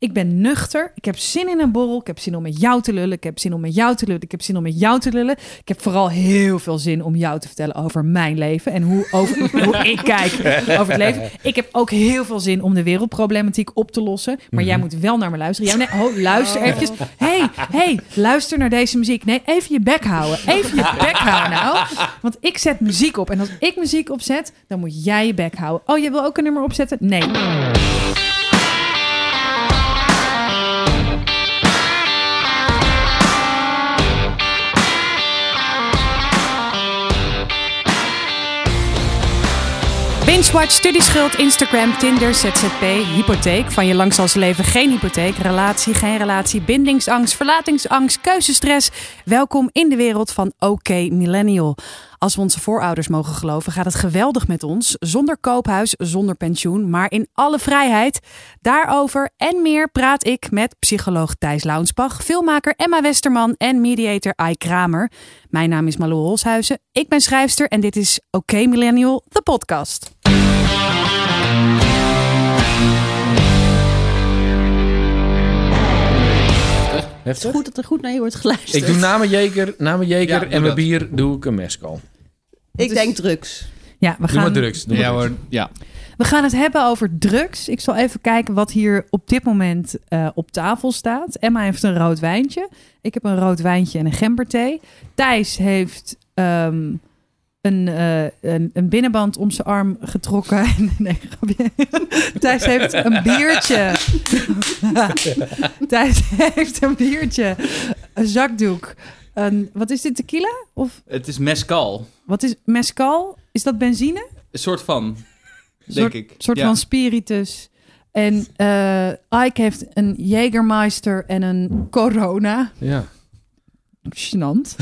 Ik ben nuchter. Ik heb zin in een borrel. Ik heb zin om met jou te lullen. Ik heb zin om met jou te lullen. Ik heb zin om met jou te lullen. Ik heb vooral heel veel zin om jou te vertellen over mijn leven en hoe, over, hoe ik kijk over het leven. Ik heb ook heel veel zin om de wereldproblematiek op te lossen. Maar jij moet wel naar me luisteren. Ja, nee, oh, luister eventjes. hey, hey, luister naar deze muziek. Nee, even je bek houden. Even je bek houden nou. Want ik zet muziek op. En als ik muziek opzet, dan moet jij je bek houden. Oh, je wil ook een nummer opzetten? Nee. Binge-watch, studieschuld, Instagram, Tinder, ZZP, hypotheek. Van je lang zal ze leven geen hypotheek. Relatie, geen relatie, bindingsangst, verlatingsangst, keuzestress. Welkom in de wereld van OK Millennial. Als we onze voorouders mogen geloven, gaat het geweldig met ons. Zonder koophuis, zonder pensioen, maar in alle vrijheid. Daarover en meer praat ik met psycholoog Thijs Launsbach, filmmaker Emma Westerman en mediator Ai Kramer. Mijn naam is Malou Holshuizen, ik ben schrijfster en dit is OK Millennial, de podcast. Het is goed dat er goed naar je wordt geluisterd. Ik doe na mijn jeker, na mijn jeker Ja, en mijn dat. bier doe ik een mescal. Ik denk drugs. Ja, we Doe maar gaan, drugs. Doe maar Ja drugs. hoor, ja. we gaan het hebben over drugs. Ik zal even kijken wat hier op dit moment eh, op tafel staat. Emma heeft een rood wijntje. Ik heb een rood wijntje en een gemberthee. Thijs heeft ehm, een, eh, een, een binnenband om zijn arm getrokken. nee, grapje. Thijs heeft een biertje. Thijs heeft een biertje, een zakdoek. Een, wat is dit, tequila? Of Het is mescal. wat is mescal? Is dat benzine? Een soort van, denk soort, ik. soort Ja. van spiritus. En eh Ike heeft een Jägermeister en een Corona. Ja. Gênant.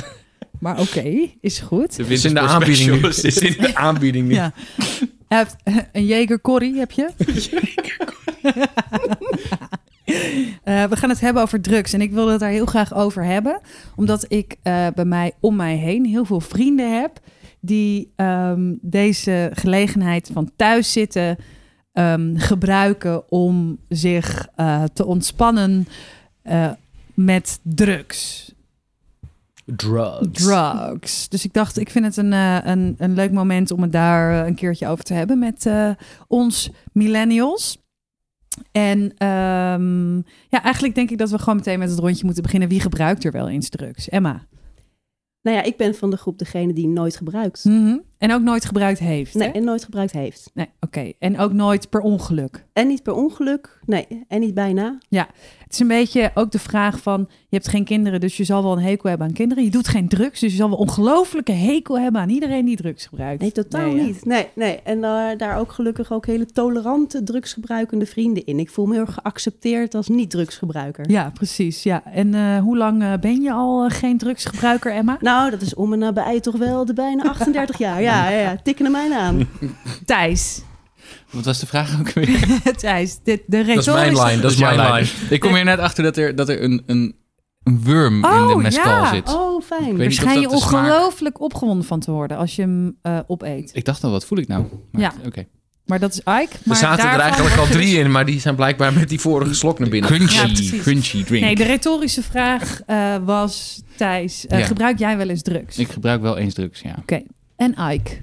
Maar oké, is goed. De Is in de aanbieding. Is in de aanbieding. nu. Ja. Eh, een Jager Corrie, heb je? Eh, we gaan het hebben over drugs. En ik wilde het daar heel graag over hebben. Omdat ik eh, bij mij om mij heen heel veel vrienden heb... die ehm, deze gelegenheid van thuis zitten ehm, gebruiken... om zich eh, te ontspannen eh, met drugs. Drugs. Drugs. Dus ik dacht, ik vind het een, eh, een, een leuk moment om het daar eh, een keertje over te hebben met eh, ons millennials. En ehm, ja, eigenlijk denk ik dat we gewoon meteen met het rondje moeten beginnen. Wie gebruikt er wel eens drugs? Emma. Nou ja, ik ben van de groep degene die nooit gebruikt. Mhm. En ook nooit gebruikt heeft. Nee, hè? en nooit gebruikt heeft. Nee, oké. En ook nooit per ongeluk. En niet per ongeluk. Nee, en niet bijna. Het is een beetje ook de vraag van... je hebt geen kinderen, dus je zal wel een hekel hebben aan kinderen. Je doet geen drugs, dus je zal wel ongelofelijke hekel hebben... aan iedereen die drugs gebruikt. Nee, totaal Nee, niet. Nee, nee. En daar daar ook gelukkig ook hele tolerante drugsgebruikende vrienden in. Ik voel me heel erg geaccepteerd als niet-drugsgebruiker. Ja, precies. Ja. En eh, hoe lang eh, ben je al eh, geen drugsgebruiker, Emma? Nou, dat is om en nabij toch wel de bijna 38 jaar. Ja, ja, ja. tikken er mij aan. Thijs. Wat was de vraag ook weer? Thijs, dit, de Dat is mijn retorische... lijn. Dat is mijn lijn. Ik kom hier net achter dat er, dat er een, een, een worm in de Oh, mescal ja. zit. Oh, fijn. Daar schijn je de smaak- ongelooflijk opgewonden van te worden als je hem eh, opeet. Ik dacht al, wat voel ik nou? Maar Ja. Oké. Maar dat is Ike. Er Maar zaten er eigenlijk al er drie in, maar die zijn blijkbaar met die vorige slok naar binnen. Ja, Crunchy, precies. crunchy drink. Nee, de retorische vraag eh, was, Thijs, eh, Ja. gebruik jij wel eens drugs? Ik gebruik wel eens drugs, ja. En Ike?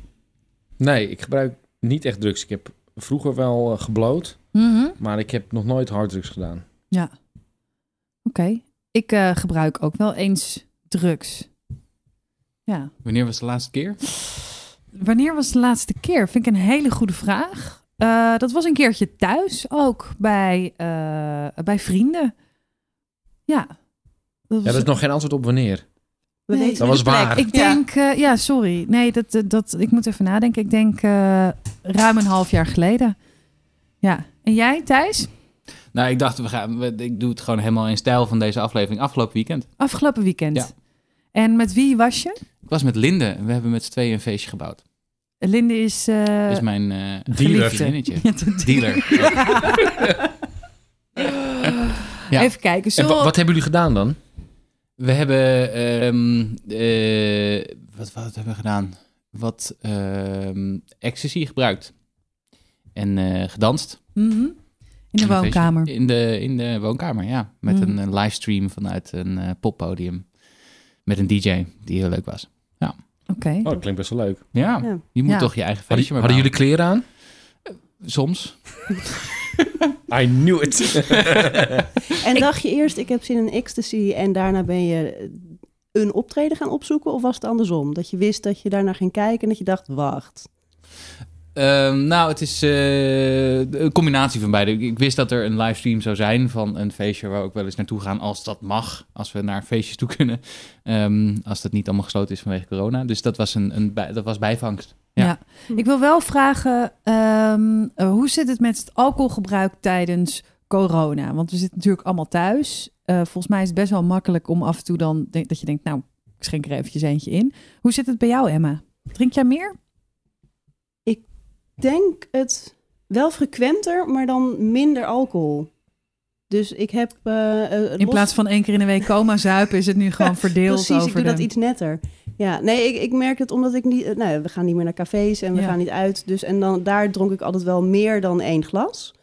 Nee, ik gebruik niet echt drugs. Ik heb vroeger wel eh, gebloot, Mhm. maar ik heb nog nooit harddrugs gedaan. Ja. Oké. Ik eh, gebruik ook wel eens drugs. Ja. Wanneer was de laatste keer? Wanneer was de laatste keer? Vind ik een hele goede vraag. Eh, dat was een keertje thuis ook bij, eh, bij vrienden. Ja. Dat Ja, dat is nog geen antwoord op wanneer. We Nee, weten dat was plek. waar. Ik Ja. denk, eh, ja, sorry. Nee, dat, dat, dat, ik moet even nadenken. Ik denk eh, ruim een half jaar geleden. Ja. En jij, Thijs? Nou, ik dacht, we gaan, we- ik doe het gewoon helemaal in stijl van deze aflevering. Afgelopen weekend. Afgelopen weekend. Ja. En met wie was je? Ik was met Linde en we hebben met z'n tweeën een feestje gebouwd. Linde is... eh, Dat is mijn eh Dealer. Ja, de Dealer. Ja. Even kijken. En wa- we- wat hebben jullie gedaan dan? We hebben... ehm, eh, wat, wat hebben we gedaan? Wat ehm, ecstasy gebruikt. En eh, gedanst. Mhm. In de woonkamer. In de, in de woonkamer, ja. Met Mm. een, livestream vanuit een eh, poppodium. Met een DJ die heel leuk was. Oké. Oh, dat klinkt best wel leuk. Ja, Ja. je moet Ja. toch je eigen Hadden, feestje maar hadden jullie kleren aan? Soms. I knew it. En dacht je eerst, ik heb zin in ecstasy en daarna ben je een optreden gaan opzoeken? Of was het andersom? Dat je wist dat je daarna ging kijken en dat je dacht, wacht. Ehm, nou, het is eh, een combinatie van beide. Ik, wist dat er een livestream zou zijn van een feestje waar we ook wel eens naartoe gaan als dat mag. Als we naar feestjes toe kunnen. Ehm, als dat niet allemaal gesloten is vanwege corona. Dus dat was, een, een dat was bijvangst. Ja. Ik wil wel vragen, ehm, eh, hoe zit het met het alcoholgebruik tijdens corona? Want we zitten natuurlijk allemaal thuis. Eh, volgens mij is het best wel makkelijk om af en toe dan dat je denkt, nou, ik schenk er eventjes eentje in. Hoe zit het bij jou, Emma? Drink jij meer? Denk het wel frequenter, maar dan minder alcohol. Dus ik heb... eh, eh, In los- plaats van één keer in de week coma zuipen, is het nu gewoon verdeeld Precies, over ik doe de... dat iets netter. Ja, nee, ik, ik merk het omdat ik niet... eh, Nou, we gaan niet meer naar cafés en we Ja. gaan niet uit. Dus en dan daar dronk ik altijd wel meer dan één glas.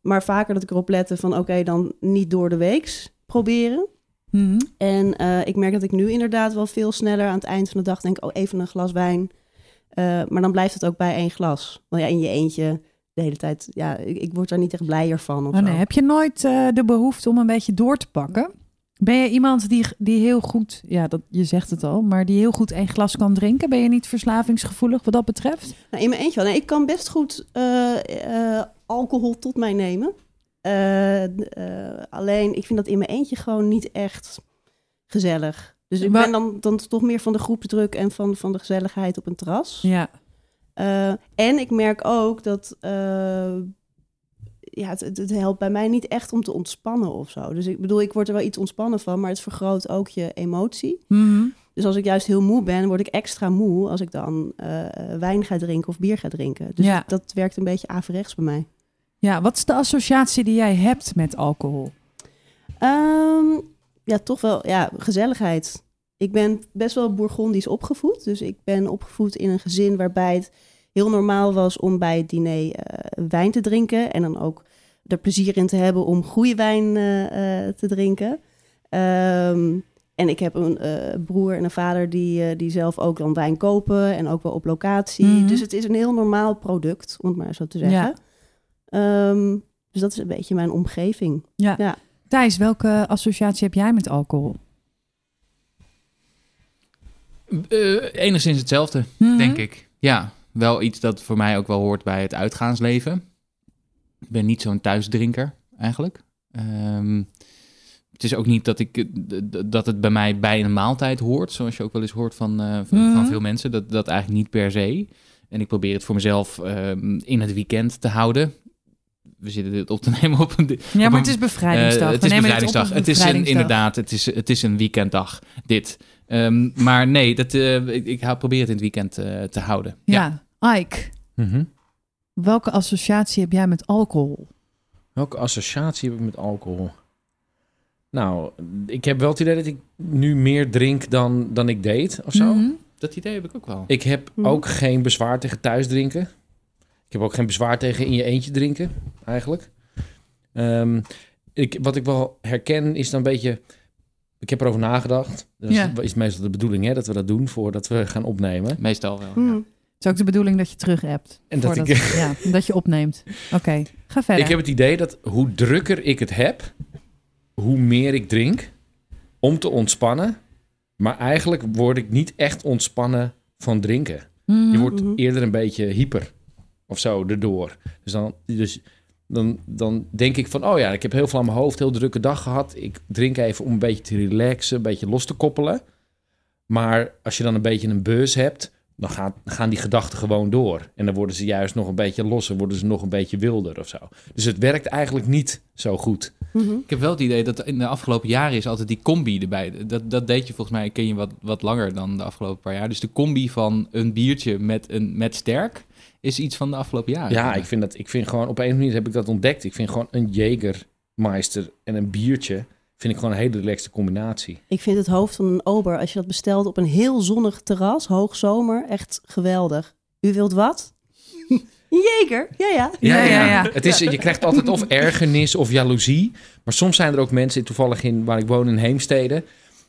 Maar vaker dat ik erop lette van oké, dan niet door de weeks proberen. Mhm. En ik merk dat ik nu inderdaad wel veel sneller aan het eind van de dag denk, oh, even een glas wijn. Eh, maar dan blijft het ook bij één glas. Want ja, in je eentje de hele tijd, ja, ik, ik word daar niet echt blijer van. Of Oh, nee. Heb je nooit eh, de behoefte om een beetje door te pakken? Ben je iemand die, die heel goed, ja, dat, je zegt het al, maar die heel goed één glas kan drinken? Ben je niet verslavingsgevoelig wat dat betreft? Nou, in mijn eentje wel. Nee, ik kan best goed eh, alcohol tot mij nemen. Alleen, ik vind dat in mijn eentje gewoon niet echt gezellig. Dus ik Maar- ben dan, dan toch meer van de groepsdruk en van, van de gezelligheid op een terras. Ja. Eh, en ik merk ook dat eh, ja, het, het, het helpt bij mij niet echt om te ontspannen of zo. Dus ik bedoel, ik word er wel iets ontspannen van, maar het vergroot ook je emotie. Mhm. Dus als ik juist heel moe ben, word ik extra moe als ik dan eh, wijn ga drinken of bier ga drinken. Dus Ja. dat werkt een beetje averechts bij mij. Ja, wat is de associatie die jij hebt met alcohol? Ehm, ja, toch wel ja, gezelligheid. Ik ben best wel Bourgondisch opgevoed. Dus ik ben opgevoed in een gezin waarbij het heel normaal was om bij het diner eh, wijn te drinken. En dan ook er plezier in te hebben om goede wijn eh, eh, te drinken. Ehm, en ik heb een broer en een vader die, die zelf ook dan wijn kopen en ook wel op locatie. Mhm. Dus het is een heel normaal product, om het maar zo te zeggen. Ehm, dus dat is een beetje mijn omgeving. Ja. Ja. Thijs, welke associatie heb jij met alcohol? Eh, enigszins hetzelfde, Mhm. denk ik. Ja, wel iets dat voor mij ook wel hoort bij het uitgaansleven. Ik ben niet zo'n thuisdrinker, eigenlijk. Ehm, het is ook niet dat, ik, dat het bij mij bij een maaltijd hoort, zoals je ook wel eens hoort van, eh, van, Mhm. van veel mensen. Dat, dat eigenlijk niet per se. En ik probeer het voor mezelf ehm, in het weekend te houden. We zitten dit op te nemen op een, Ja, op maar een- het is bevrijdingsdag. eh, het is bevrijdingsdag. Het is een, bevrijdingsdag. inderdaad, het is, het is een weekenddag, dit. Ehm, maar nee, dat, eh, ik, probeer het in het weekend eh, te houden. Ja. Ja, Ike, Mhm. welke associatie heb jij met alcohol? Welke associatie heb ik met alcohol? Nou, ik heb wel het idee dat ik nu meer drink dan, dan ik deed of zo. Mhm. Dat idee heb ik ook wel. Ik heb ook geen bezwaar tegen thuis drinken. Ik heb ook geen bezwaar tegen in je eentje drinken, eigenlijk. Ehm, ik, wat ik wel herken is dan een beetje... Ik heb erover nagedacht. Dat is, Ja. is meestal de bedoeling hè, dat we dat doen voordat we gaan opnemen. Meestal wel. Hmm. ja. Het is ook de bedoeling dat je terug hebt. En dat voordat- ik- ja, dat je opneemt. Oké, ga verder. Ik heb het idee dat hoe drukker ik het heb, hoe meer ik drink om te ontspannen. Maar eigenlijk word ik niet echt ontspannen van drinken. Je wordt Mhm. eerder een beetje hyper of zo erdoor. Dus dan, dus dan, dan denk ik van, oh ja, ik heb heel veel aan mijn hoofd, heel drukke dag gehad. Ik drink even om een beetje te relaxen, een beetje los te koppelen. Maar als je dan een beetje een buzz hebt, dan gaan, gaan die gedachten gewoon door. En dan worden ze juist nog een beetje losser, worden ze nog een beetje wilder of zo. Dus het werkt eigenlijk niet zo goed. Mhm. Ik heb wel het idee dat in de afgelopen jaren is altijd die combi erbij. Dat, dat deed je volgens mij, ken je wat, wat langer dan de afgelopen paar jaar. Dus de combi van een biertje met, een, met sterk is iets van de afgelopen jaren. Ja, ik vind, dat, ik vind gewoon, op een manier heb ik dat ontdekt. Ik vind gewoon een Jägermeister en een biertje, vind ik gewoon een hele relaxte combinatie. Ik vind het hoofd van een ober, als je dat bestelt op een heel zonnig terras, hoogzomer, echt geweldig. U wilt wat? Jeger, ja, ja. Ja, ja, ja. Het is, je krijgt altijd of ergernis of jaloezie. Maar soms zijn er ook mensen, toevallig in waar ik woon in Heemstede,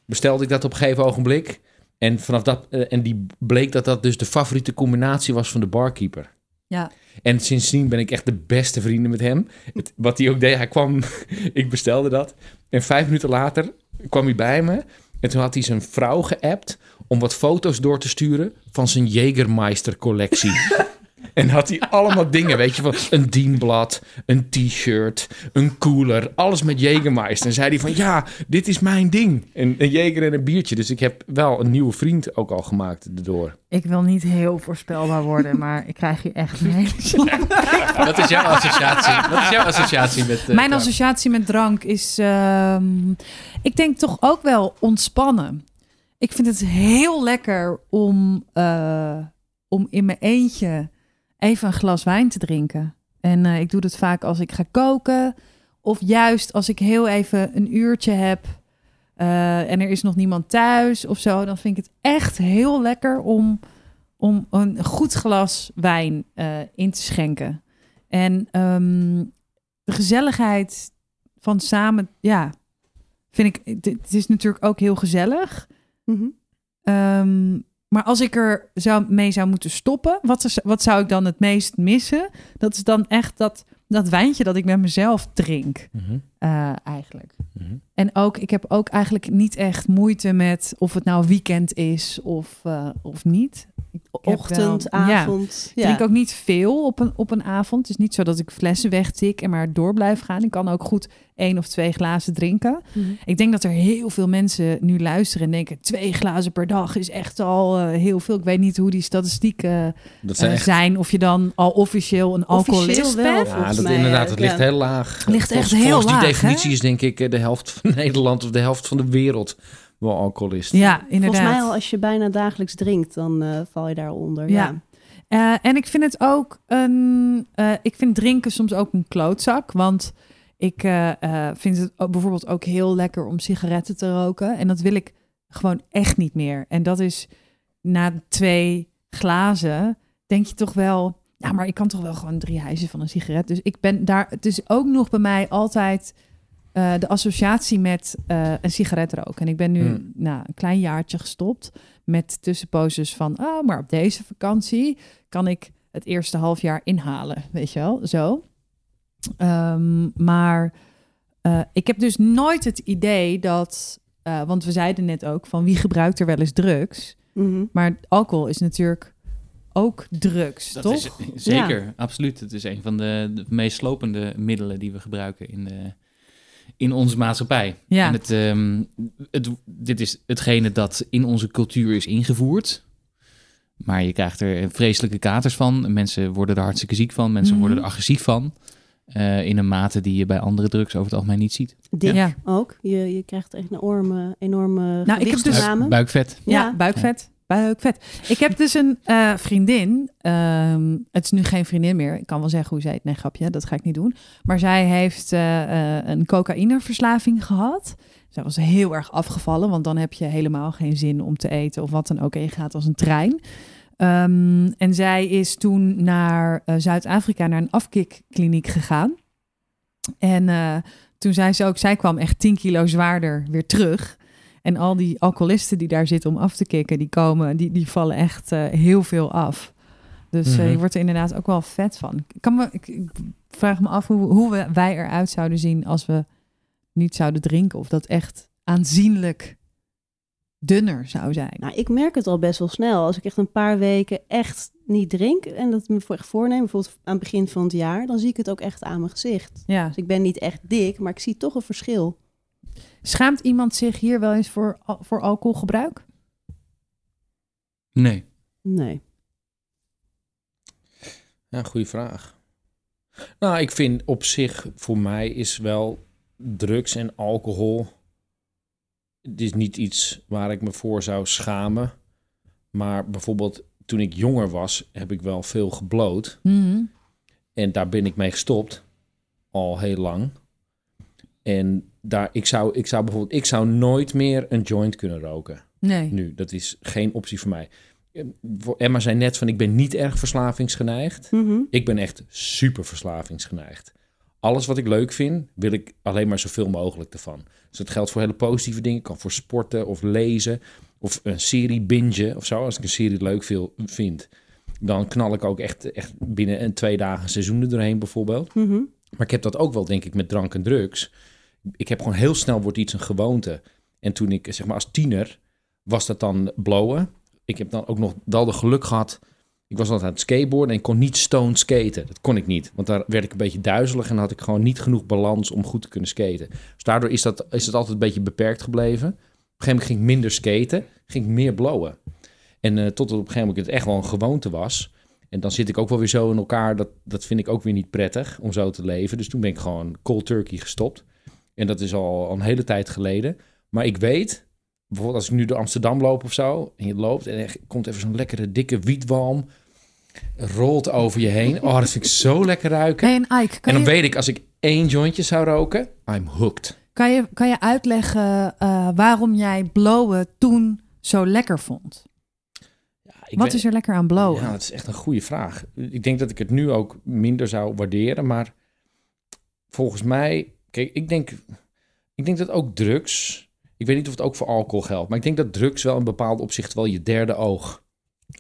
bestelde ik dat op een gegeven ogenblik. En, vanaf dat, eh, en die bleek dat dat dus de favoriete combinatie was van de barkeeper. Ja. En sindsdien ben ik echt de beste vrienden met hem. Het, wat hij ook deed, hij kwam, ik bestelde dat. En vijf minuten later kwam hij bij me. En toen had hij zijn vrouw geappt om wat foto's door te sturen van zijn Jägermeister collectie. En had hij allemaal dingen, weet je, van een dienblad, een t-shirt, een cooler, alles met Jägermeister. En zei hij van, ja, dit is mijn ding. En een Jäger en een biertje. Dus ik heb wel een nieuwe vriend ook al gemaakt erdoor. Ik wil niet heel voorspelbaar worden, maar ik krijg hier echt een hele Wat is jouw associatie? Wat is jouw associatie met... eh, Mijn drank? associatie met drank is, ehm, ik denk toch ook wel ontspannen. Ik vind het heel lekker om, eh, om in mijn eentje even een glas wijn te drinken. En eh, ik doe dat vaak als ik ga koken. Of juist als ik heel even een uurtje heb eh, en er is nog niemand thuis of zo. Dan vind ik het echt heel lekker om, om een goed glas wijn eh, in te schenken. En ehm, de gezelligheid van samen, ja, vind ik, het- is natuurlijk ook heel gezellig. Mhm. Ehm, maar als ik er zou, mee zou moeten stoppen, wat, wat zou ik dan het meest missen? Dat is dan echt dat, dat wijntje dat ik met mezelf drink, eh, eigenlijk. Mhm. En ook, ik heb ook eigenlijk niet echt moeite met of het nou weekend is of, eh, of niet. Wel- Ochtend, ja. avond. Ik Ja. drink ook niet veel op een, op een avond. Het is niet zo dat ik flessen wegtik en maar door blijf gaan. Ik kan ook goed één of twee glazen drinken. Mhm. Ik denk dat er heel veel mensen nu luisteren en denken... twee glazen per dag is echt al eh, heel veel. Ik weet niet hoe die statistieken eh, zijn echt... zijn. Of je dan al officieel een alcoholist Officieel wel, bent. Ja, dat mij, inderdaad, het ligt heel laag. Ligt echt volgens, heel volgens laag, die hè? definitie is denk ik eh, de helft van Nederland of de helft van de wereld wel alcoholist. Ja, inderdaad. Volgens mij al als je bijna dagelijks drinkt, dan eh, val je daaronder. Ja. Ja. Eh, en ik vind het ook een. eh, ik vind drinken soms ook een klootzak. Want ik eh, eh, vind het ook bijvoorbeeld ook heel lekker om sigaretten te roken. En dat wil ik gewoon echt niet meer. En dat is na twee glazen. Denk je toch wel. Ja, maar ik kan toch wel gewoon drie hijsen van een sigaret. Dus ik ben daar. Het is ook nog bij mij altijd. Eh, de associatie met eh, een sigaret roken. En ik ben nu Hmm. nou, een klein jaartje gestopt met tussenposes van, oh, maar op deze vakantie kan ik het eerste half jaar inhalen, weet je wel, zo. Ehm, maar eh, ik heb dus nooit het idee dat, eh, want we zeiden net ook van wie gebruikt er wel eens drugs, Mhm. maar alcohol is natuurlijk ook drugs, Dat toch? is zeker, absoluut. Het is een van de, de meest slopende middelen die we gebruiken in, de, in onze maatschappij. Ja. En het, ehm, het, dit is hetgene dat in onze cultuur is ingevoerd. Maar je krijgt er vreselijke katers van. Mensen worden er hartstikke ziek van. Mensen Mhm. worden er agressief van. Eh, in een mate die je bij andere drugs over het algemeen niet ziet. Dik Ja. ook. Je, je krijgt echt een enorme, enorme Nou, ik heb dus-. Buikvet. Ja, Ja. Ik heb dus een eh, vriendin. ehm, het is nu geen vriendin meer. Ik kan wel zeggen hoe zij het. Nee, grapje, dat ga ik niet doen. Maar zij heeft eh, eh, een cocaïneverslaving gehad. Zij was heel erg afgevallen, want dan heb je helemaal geen zin om te eten of wat dan ook. En je gaat als een trein. Ehm, en zij is toen naar Zuid-Afrika, naar een afkikkliniek gegaan. En toen zei ze ook, zij kwam echt 10 kilo zwaarder weer terug. En al die alcoholisten die daar zitten om af te kicken, die komen, die, die vallen echt eh, heel veel af. Dus eh, Mhm. je wordt er inderdaad ook wel vet van. Ik, kan me, ik, ik vraag me af hoe, hoe we, wij eruit zouden zien als we niet zouden drinken. Of dat echt aanzienlijk dunner zou zijn. Nou, ik merk het al best wel snel. Als ik echt een paar weken echt niet drink en dat me voor echt voorneem, bijvoorbeeld aan het begin van het jaar, dan zie ik het ook echt aan mijn gezicht. Ja. Dus ik ben niet echt dik, maar ik zie toch een verschil. Schaamt iemand zich hier wel eens voor, voor alcoholgebruik? Nee. Nee. Ja, goede vraag. Nou, ik vind op zich, voor mij is wel drugs en alcohol... Het is niet iets waar ik me voor zou schamen. Maar bijvoorbeeld toen ik jonger was, heb ik wel veel gebloot. Mhm. En daar ben ik mee gestopt. Al heel lang. En daar, ik, zou, ik zou bijvoorbeeld, ik zou nooit meer een joint kunnen roken. Nee. Nu, dat is geen optie voor mij. voor- Emma zei net van ik ben niet erg verslavingsgeneigd. Mhm. Ik ben echt super verslavingsgeneigd. Alles wat ik leuk vind, wil ik alleen maar zoveel mogelijk ervan. Dus dat geldt voor hele positieve dingen. Kan voor sporten of lezen of een serie bingen of zo. Als ik een serie leuk veel, vind, dan knal ik ook echt, echt binnen een twee dagen een seizoen er doorheen bijvoorbeeld. Mhm. Maar ik heb dat ook wel, denk ik, met drank en drugs. Ik heb gewoon heel snel wordt iets een gewoonte. En toen ik, zeg maar, als tiener was dat dan blowen. Ik heb dan ook nog wel de geluk gehad. Ik was altijd aan het skateboarden en ik kon niet stone skaten. Dat kon ik niet, want daar werd ik een beetje duizelig en had ik gewoon niet genoeg balans om goed te kunnen skaten. Dus daardoor is dat, is het altijd een beetje beperkt gebleven. Op een gegeven moment ging ik minder skaten, ging ik meer blowen. En eh, tot op een gegeven moment het echt wel een gewoonte was. En dan zit ik ook wel weer zo in elkaar. Dat, dat vind ik ook weer niet prettig om zo te leven. Dus toen ben ik gewoon cold turkey gestopt. En dat is al, een hele tijd geleden. Maar ik weet, bijvoorbeeld als ik nu door Amsterdam loop of zo. En je loopt en er komt even zo'n lekkere dikke wietwalm. Rolt over je heen. Oh, dat vind ik zo lekker ruiken. En Ike, En dan je, weet ik, als ik één jointje zou roken, I'm hooked. kan je, kan je uitleggen eh, waarom jij blowen toen zo lekker vond? Ja, ik Wat is er lekker aan blowen? Ja, dat is echt een goede vraag. Ik denk dat ik het nu ook minder zou waarderen, maar volgens mij, kijk, ik denk, ik denk dat ook drugs, ik weet niet of het ook voor alcohol geldt, maar ik denk dat drugs wel in bepaald opzicht wel je derde oog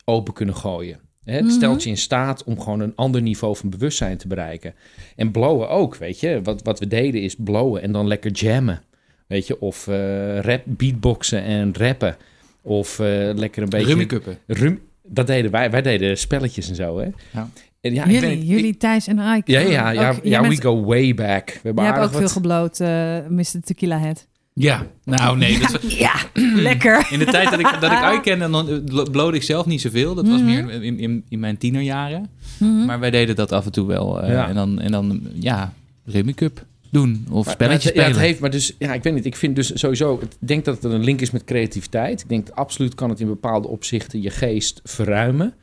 open kunnen gooien. Hè, Het Mhm. stelt je in staat om gewoon een ander niveau van bewustzijn te bereiken. En blowen ook, weet je. Wat, wat we deden is blowen en dan lekker jammen. Weet je, of eh, rap, beatboxen en rappen. Of eh, lekker een beetje... Rummikuppen. Rum, dat deden wij. Wij deden spelletjes en zo, hè? Ja. En ja, jullie, ik- Thijs en Ike. ja, ja, ja, Ook- ja we bent- go way back. We hebben Jij hebt ook veel gebloot, eh Mr. Tequila Head. Ja, nou nee. Dat Ja, lekker. in de tijd dat ik, dat ik Ike kende, dan eh, blode ik zelf niet zoveel. Dat was Mhm. meer in, in, in mijn tienerjaren. Mhm. Maar wij deden dat af en toe wel. eh, Ja. En dan, en dan ja, Rummikup doen. Of Maar- spelletjes maar het, ja, spelen. het heeft, maar dus, ja, ik weet niet. Ik vind dus sowieso, ik denk dat het een link is met creativiteit. Ik denk dat absoluut kan het in bepaalde opzichten je geest verruimen.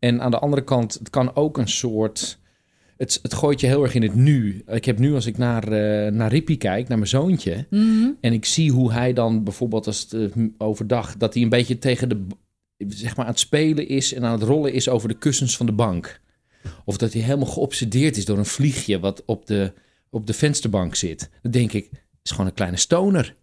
En aan de andere kant, het kan ook een soort, het, het gooit je heel erg in het nu. Ik heb nu, als ik naar, eh naar Rippie kijk, naar mijn zoontje, Mhm. En ik zie hoe hij dan bijvoorbeeld als het eh, overdag... dat hij een beetje tegen de... zeg maar aan het spelen is en aan het rollen is over de kussens van de bank. Of dat hij helemaal geobsedeerd is door een vliegje... wat op de, op de vensterbank zit. Dan denk ik, is gewoon een kleine stoner.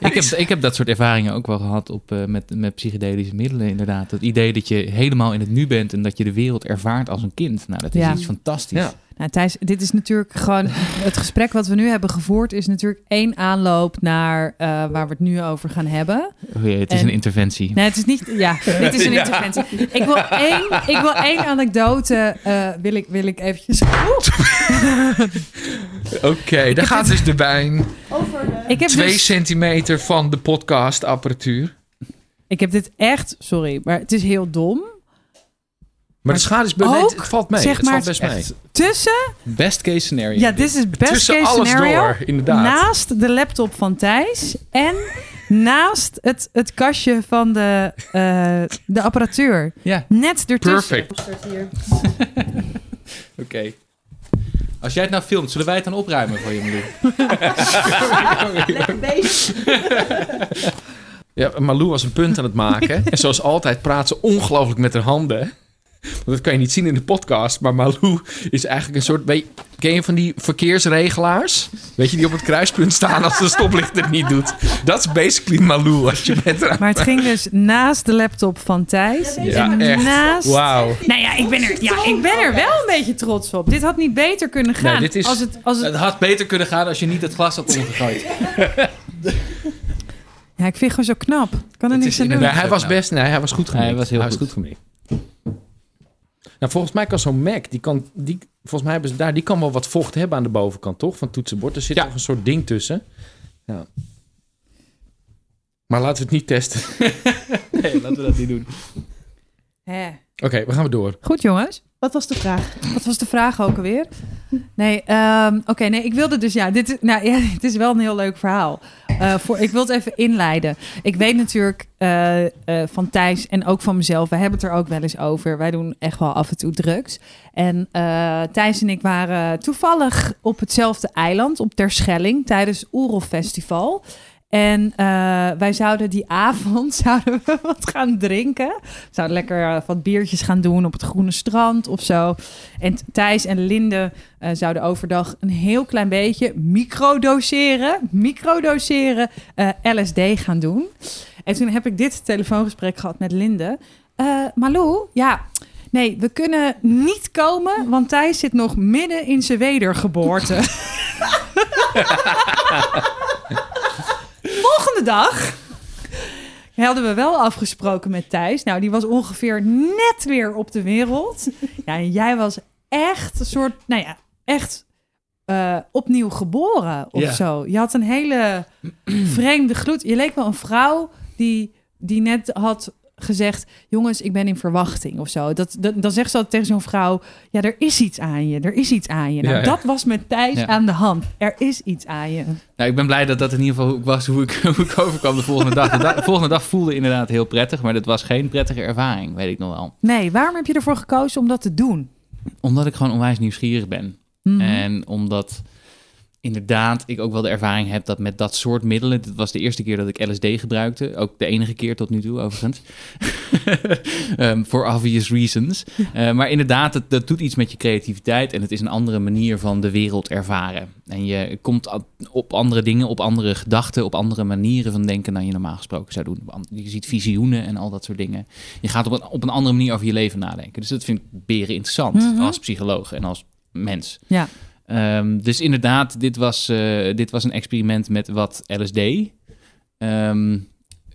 Ik heb, ik heb dat soort ervaringen ook wel gehad op, eh, met, met psychedelische middelen, inderdaad. Het idee dat je helemaal in het nu bent en dat je de wereld ervaart als een kind. Nou, dat is Ja. iets fantastisch. Ja. Nou, Thijs, dit is natuurlijk gewoon. Het gesprek wat we nu hebben gevoerd is natuurlijk één aanloop naar eh, waar we het nu over gaan hebben. Oh jee, het is En- een interventie. Nee, het is niet. Ja, dit is een Ja. interventie. Ik wil één, ik wil één anekdote. eh, wil, ik, wil ik eventjes. Oké, daar gaat dus de wijn. Over de... Ik heb, Twee dus, centimeter van de podcastapparatuur. ik heb dit echt. Sorry, maar het is heel dom. Maar de schade is... nee, Ook, het valt mee. zeg het maar, valt best mee. Echt Tussen. best case scenario. Ja, dit is best Tussen case alles scenario. door, inderdaad. Naast de laptop van Thijs en naast het, het kastje van de, eh, de apparatuur. Ja, Net ertussen. Perfect. Oké. Als jij het nou filmt, zullen wij het dan opruimen voor je, Milou? Lekker bezig. Ja, Malou was een punt aan het maken. en zoals altijd praat ze ongelooflijk met haar handen. Want dat kan je niet zien in de podcast. Maar Malou is eigenlijk een soort... Weet, ken je van die verkeersregelaars? Weet je, die op het kruispunt staan als de stoplicht het niet doet. Dat is basically Malou als je met haar... Maar het ging dus naast de laptop van Thijs. Ja, en echt. naast... Wauw. Nou ja ik, ben er, ja, ik ben er wel een beetje trots op. Dit had niet beter kunnen gaan. Nee, dit is- als het, als het, Het had beter kunnen gaan als je niet het glas had omgegooid. ja, ik vind het gewoon zo knap. Ik kan er niks is aan doen. Hij was best... Nee, hij was goed gemikt. Hij was heel hij goed. goed gemikt. Nou, volgens mij kan zo'n Mac... Die kan, die, volgens mij hebben ze daar... Die kan wel wat vocht hebben aan de bovenkant, toch? Van het toetsenbord. Er zit Ja. nog een soort ding tussen. Ja. Maar laten we het niet testen. Nee, laten we dat niet doen. Oké, we gaan weer door. Goed jongens. Wat was de vraag? Wat was de vraag ook alweer? Nee, ehm, oké, nee, ik wilde dus, ja, dit, is- nou, ja, het is wel een heel leuk verhaal. Eh, voor, ik wil het even inleiden. Ik weet natuurlijk eh, eh, van Thijs en ook van mezelf, wij hebben het er ook wel eens over. Wij doen echt wel af en toe drugs. En Thijs en ik waren toevallig op hetzelfde eiland, op Terschelling, tijdens Oerol Festival. En eh, wij zouden die avond zouden we wat gaan drinken. We zouden lekker eh, wat biertjes gaan doen op het groene strand of zo. En Thijs en Linde eh, zouden overdag een heel klein beetje microdoseren, microdoseren LSD gaan doen. En toen heb ik dit telefoongesprek gehad met Linde. Malou, ja, nee, we kunnen niet komen, want Thijs zit nog midden in zijn wedergeboorte. Volgende dag hadden we wel afgesproken met Thijs. Nou, die was ongeveer net weer op de wereld. Ja, en jij was echt een soort, nou ja, echt eh, opnieuw geboren of zo. Je had een hele vreemde gloed. Je leek wel een vrouw die, die net had gezegd... jongens, ik ben in verwachting of zo. Dat, dat, dan zegt ze altijd tegen zo'n vrouw... ja, er is iets aan je, er is iets aan je. Nou, Ja, ja. dat was met Thijs Ja. aan de hand. Er is iets aan je. Nou, ik ben blij dat dat in ieder geval was hoe ik, hoe ik overkwam de volgende dag. De, da- de volgende dag voelde inderdaad heel prettig, maar dat was geen prettige ervaring, weet ik nog wel. Nee, waarom heb je ervoor gekozen om dat te doen? Omdat ik gewoon onwijs nieuwsgierig ben. Mhm. En omdat inderdaad ik ook wel de ervaring heb dat met dat soort middelen... Dit was de eerste keer dat ik LSD gebruikte. Ook de enige keer tot nu toe, overigens. Ehm, For obvious reasons. Eh, maar inderdaad, het, dat doet iets met je creativiteit... en het is een andere manier van de wereld ervaren. En je komt op andere dingen, op andere gedachten... op andere manieren van denken dan je normaal gesproken zou doen. Je ziet visioenen en al dat soort dingen. Je gaat op een, op een andere manier over je leven nadenken. Dus dat vind ik beren interessant Mhm. als psycholoog en als mens. Ja. Ehm, dus inderdaad, dit was, eh, dit was een experiment met wat LSD. Ehm,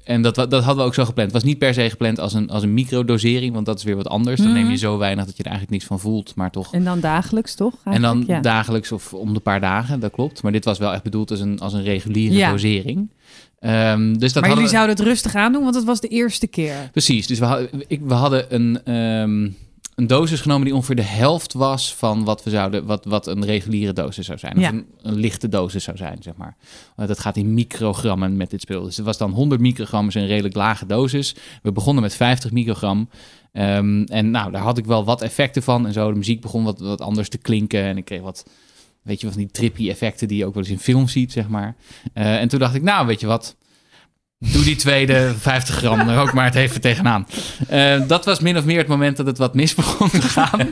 en dat, dat hadden we ook zo gepland. Het was niet per se gepland als een, als een microdosering, want dat is weer wat anders. Dan Mhm. neem je zo weinig dat je er eigenlijk niks van voelt, maar toch. En dan dagelijks, toch? En dan ja. dagelijks of om de paar dagen, dat klopt. Maar dit was wel echt bedoeld als een, als een reguliere Ja. dosering. Ehm, dus dat maar jullie we- zouden het rustig aan doen, want het was de eerste keer. Precies, dus we hadden, ik, we hadden een, een dosis genomen die ongeveer de helft was van wat we zouden, wat, wat een reguliere dosis zou zijn. Ja. Of een, een lichte dosis zou zijn, zeg maar. Uh, dat gaat in microgrammen met dit spul. Dus het was dan 100 microgram, is een redelijk lage dosis. We begonnen met 50 microgram. Ehm, en nou, daar had ik wel wat effecten van en zo. De muziek begon wat, wat anders te klinken en ik kreeg wat, weet je, wat van die trippy effecten die je ook wel eens in films ziet, zeg maar. Eh, en toen dacht ik, nou, weet je wat, Doe die tweede 50 gram er ook maar het even tegenaan. Eh, dat was min of meer het moment dat het wat mis begon te gaan.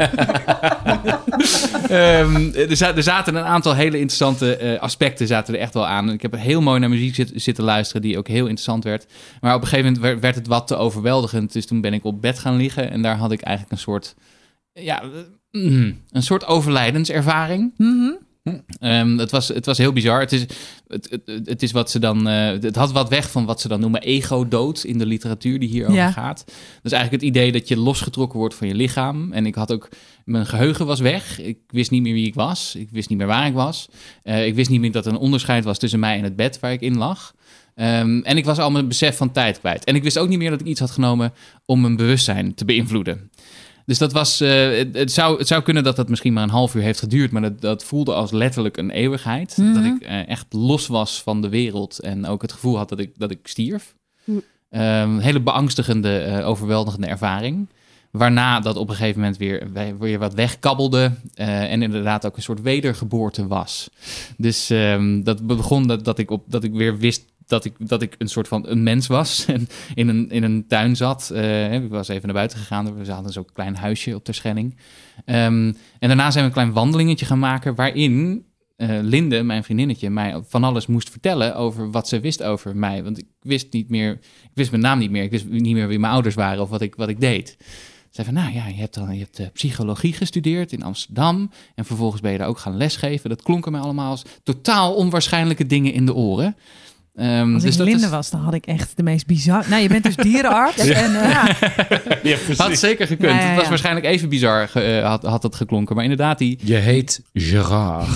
Ehm, er, za- er zaten een aantal hele interessante eh, aspecten zaten er echt wel aan. Ik heb heel mooi naar muziek zit- zitten luisteren die ook heel interessant werd. Maar op een gegeven moment werd, het wat te overweldigend. Dus toen ben ik op bed gaan liggen en daar had ik eigenlijk een soort... Ja, eh, mm, een soort overlijdenservaring. Mhm. Ehm, het, was, het was heel bizar. Het is, het, het, het is wat ze dan. eh, het had wat weg van wat ze dan noemen ego-dood in de literatuur die hierover Ja. gaat. Is eigenlijk het idee dat je losgetrokken wordt van je lichaam. En ik had ook. Mijn geheugen was weg. Ik wist niet meer wie ik was. Ik wist niet meer waar ik was. Eh, ik wist niet meer dat er een onderscheid was tussen mij en het bed waar ik in lag. Ehm, en ik was al mijn besef van tijd kwijt. En ik wist ook niet meer dat ik iets had genomen om mijn bewustzijn te beïnvloeden. Dus dat was. eh, het, het zou, het zou kunnen dat dat misschien maar een half uur heeft geduurd. Maar dat, dat voelde als letterlijk een eeuwigheid. Mhm. Dat ik eh, echt los was van de wereld. En ook het gevoel had dat ik, dat ik stierf. Mhm. Ehm, hele beangstigende, eh, overweldigende ervaring. Waarna dat op een gegeven moment weer, weer wat wegkabbelde. en inderdaad ook een soort wedergeboorte was. Dus ehm, dat begon dat, dat, ik op, dat ik weer wist dat ik, dat ik een soort van een mens was. En in een, in een tuin zat. Eh, ik was even naar buiten gegaan. We hadden zo'n klein huisje op Terschelling. Ehm en daarna zijn we een klein wandelingetje gaan maken. Waarin eh, Linde, mijn vriendinnetje, mij van alles moest vertellen over wat ze wist over mij. Want ik wist niet meer, ik wist mijn naam niet meer. Ik wist niet meer wie mijn ouders waren of wat ik, wat ik deed. Ze zei van, nou ja, je hebt, dan, je hebt eh, psychologie gestudeerd in Amsterdam. En vervolgens ben je daar ook gaan lesgeven. Dat klonken mij allemaal als totaal onwaarschijnlijke dingen in de oren. Ehm, Als dus ik dat Linde is- was, dan had ik echt de meest bizar... Nou, je bent dus dierenarts. En, eh, ja. Ja, Had zeker gekund. Ja, ja, Het was ja. waarschijnlijk even bizar, eh, had, had het geklonken. Maar inderdaad, die, Je heet Gerard.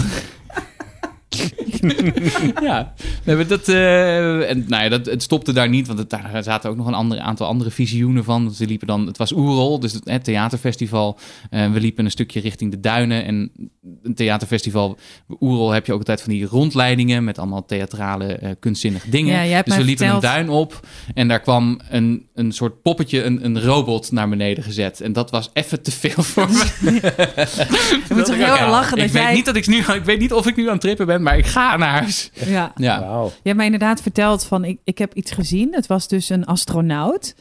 ja, nee, maar dat, eh, en, nou ja, dat, het stopte daar niet, want het, daar zaten ook nog een andere, aantal andere visioenen van. Ze liepen dan, het was Oerol, dus het, het theaterfestival. Eh, we liepen een stukje richting de duinen en een theaterfestival. Oerol heb je ook altijd van die rondleidingen met allemaal theatrale, eh, kunstzinnige dingen. Ja, jij hebt dus we liepen verteld- een duin op en daar kwam een, een soort poppetje, een, een robot naar beneden gezet. En dat was even te veel voor me. Je moet toch heel erg lachen ik dat weet jij... niet dat ik nu, ik weet niet of ik nu aan het trippen ben, maar ik ga naar huis. Ja. Ja. Oh, Je hebt mij inderdaad verteld van, ik, ik heb iets gezien. Het was dus een astronaut.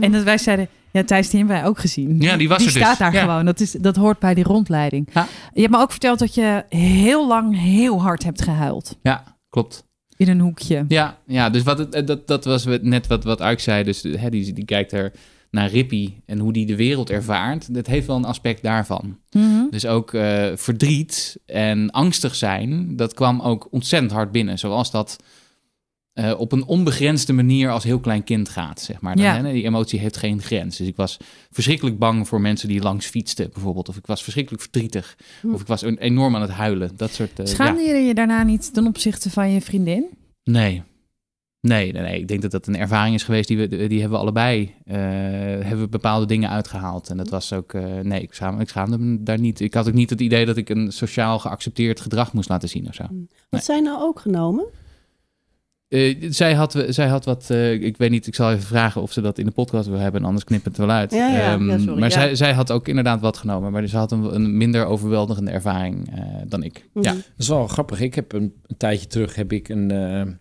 En dat wij zeiden, ja Thijs, die hebben wij ook gezien. Ja, die was die er dus. staat daar Ja. gewoon. Dat, is, dat hoort bij die rondleiding. Ja. Je hebt me ook verteld dat je heel lang heel hard hebt gehuild. Ja, klopt. In een hoekje. Ja, ja dus wat het, eh, dat, dat was we- net wat, wat zei. Dus hè, die, die kijkt er naar Rippy en hoe die de wereld ervaart. Dat heeft wel een aspect daarvan. Mhm. Dus ook eh, verdriet en angstig zijn, dat kwam ook ontzettend hard binnen. Zoals dat eh, op een onbegrensde manier als heel klein kind gaat, zeg maar. Dan, Ja. hè, die emotie heeft geen grens. Dus ik was verschrikkelijk bang voor mensen die langs fietsten, bijvoorbeeld. Of ik was verschrikkelijk verdrietig. Of ik was enorm aan het huilen. Dat soort... eh, Schaamde ja. je je daarna niet ten opzichte van je vriendin? Nee. Nee, nee, nee. Ik denk dat dat een ervaring is geweest die we, die hebben we allebei, eh, hebben we bepaalde dingen uitgehaald. En dat was ook, eh, nee, ik schaamde, ik schaamde me daar niet. Ik had ook niet het idee dat ik een sociaal geaccepteerd gedrag moest laten zien of zo. Wat zijn nou ook genomen? Eh, zij, had, zij had wat, eh, ik weet niet, ik zal even vragen of ze dat in de podcast wil hebben, anders knip het wel uit. Ja, ja, Ehm, ja, sorry, maar ja. Zij, zij had ook inderdaad wat genomen, maar ze had een, een minder overweldigende ervaring eh, dan ik. Ja. Mhm. dat is wel grappig. Ik heb een, een tijdje terug heb ik een,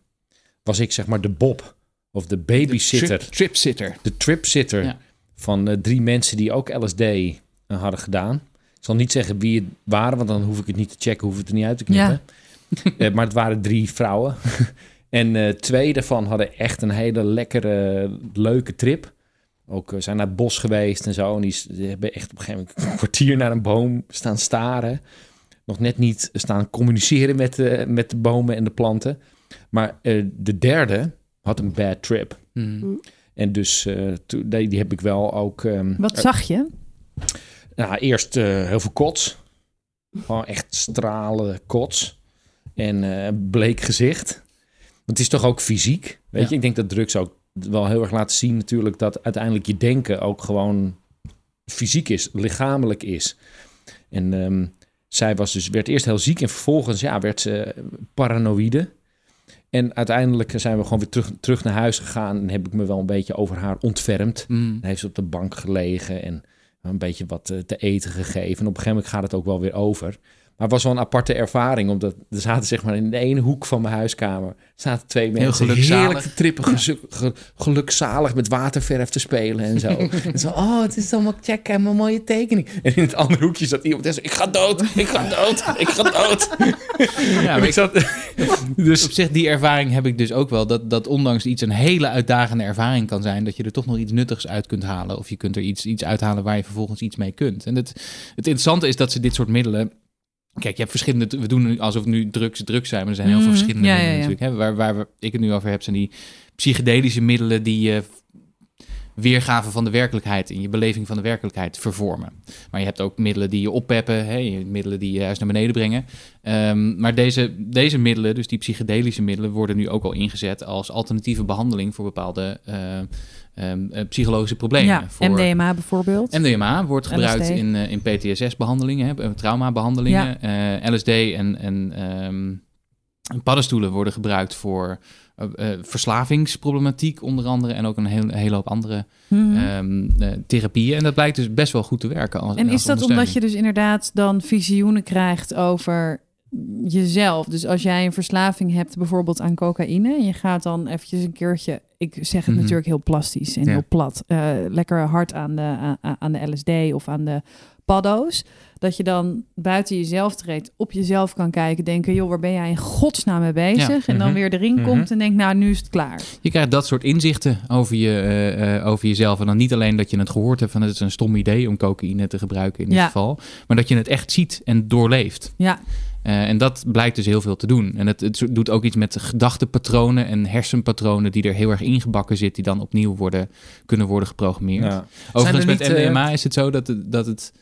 was ik zeg maar de Bob of de babysitter, Trip, tripsitter. de tripsitter Ja. van eh, drie mensen die ook LSD eh, hadden gedaan. Ik zal niet zeggen wie het waren, want dan hoef ik het niet te checken, hoef het er niet uit te knippen. Eh, maar het waren drie vrouwen. en eh, twee daarvan hadden echt een hele lekkere, leuke trip. Ook zijn naar het bos geweest en zo. En die, hebben echt op een gegeven moment een kwartier naar een boom staan staren. Nog net niet staan communiceren met de, met de bomen en de planten. Maar eh, de derde had een bad trip. Hmm. En dus eh, toen- die, die heb ik wel ook... ehm, Wat zag je? nou, eerst eh, heel veel kots. Gewoon echt stralen kots. En eh, bleek gezicht. Want het is toch ook fysiek. Weet Ja. je, ik denk dat drugs ook wel heel erg laten zien natuurlijk... dat uiteindelijk je denken ook gewoon fysiek is, lichamelijk is. En ehm, zij was dus, werd eerst heel ziek en vervolgens ja, werd ze paranoïde. En uiteindelijk zijn we gewoon weer terug, terug naar huis gegaan... en heb ik me wel een beetje over haar ontfermd. Dan heeft ze op de bank gelegen en een beetje wat eh, te eten gegeven. En op een gegeven moment gaat het ook wel weer over. Maar het was wel een aparte ervaring, omdat er zaten zeg maar in de ene hoek van mijn huiskamer zaten twee mensen gelukzalig. heerlijk te trippen, ge- gelukzalig met waterverf te spelen en zo. en zo, oh, het is allemaal check en mijn mooie tekening. En in het andere hoekje zat iemand en zei, ik ga dood, ik ga dood, ik ga dood. Ja, ik ik, zat, dus op zich, die ervaring heb ik dus ook wel. Dat, dat ondanks iets een hele uitdagende ervaring kan zijn, dat je er toch nog iets nuttigs uit kunt halen. Of je kunt er iets, iets uithalen waar je vervolgens iets mee kunt. En het, het interessante is dat ze dit soort middelen. Kijk, je hebt verschillende. We doen nu alsof het nu drugs drugs zijn, maar er zijn heel veel Mhm. verschillende Ja, natuurlijk. Hè? Waar, waar ik het nu over heb, zijn die psychedelische middelen die eh, weergave van de werkelijkheid in je beleving van de werkelijkheid vervormen. Maar je hebt ook middelen die je oppeppen, hè, je middelen die je juist naar beneden brengen. Ehm, maar deze, deze middelen, dus die psychedelische middelen, worden nu ook al ingezet als alternatieve behandeling voor bepaalde eh, ehm, eh, psychologische problemen. Ja, voor, MDMA bijvoorbeeld. MDMA wordt gebruikt LSD. in, eh, in PTSS-behandelingen, eh, traumabehandelingen. Eh, LSD en, en ehm, paddenstoelen worden gebruikt voor verslavingsproblematiek onder andere. En ook een heel, hele hoop andere Mhm. ehm, eh, therapieën. En dat blijkt dus best wel goed te werken. Als, En als is dat omdat je dus inderdaad dan visioenen krijgt over jezelf? Dus als jij een verslaving hebt bijvoorbeeld aan cocaïne... en je gaat dan eventjes een keertje... ik zeg het Mhm. natuurlijk heel plastisch en Ja. heel plat... eh, lekker hard aan de, aan, aan de LSD of aan de paddo's... dat je dan buiten jezelf treedt, op jezelf kan kijken... denken, joh, waar ben jij in godsnaam mee bezig? En dan Mhm. weer erin Mhm. komt en denkt, nou, nu is het klaar. Je krijgt dat soort inzichten over, je, eh, eh, over jezelf. En dan niet alleen dat je het gehoord hebt van het is een stom idee om cocaïne te gebruiken in dit Ja. geval. Maar dat je het echt ziet en doorleeft. Ja, Eh, en dat blijkt dus heel veel te doen. En het, het doet ook iets met gedachtepatronen en hersenpatronen die er heel erg ingebakken zitten, die dan opnieuw worden, kunnen worden geprogrammeerd. ja. Overigens Zijn met niet, MDMA is het zo dat het, dat het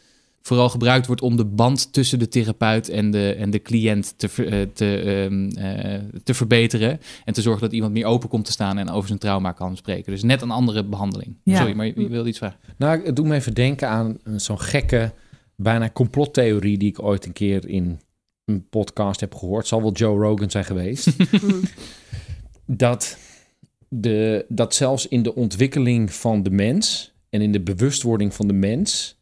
vooral gebruikt wordt om de band tussen de therapeut en de, en de cliënt te, ver- eh, te, ehm, eh, te verbeteren. En te zorgen dat iemand meer open komt te staan en over zijn trauma kan spreken. Dus net een andere behandeling. Ja. Sorry, maar je, je wilde iets vragen. Nou, het doet me even denken aan zo'n gekke, bijna complottheorie die ik ooit een keer in een podcast heb gehoord. Zal wel Joe Rogan zijn geweest. Dat, de, dat zelfs in de ontwikkeling van de mens en in de bewustwording van de mens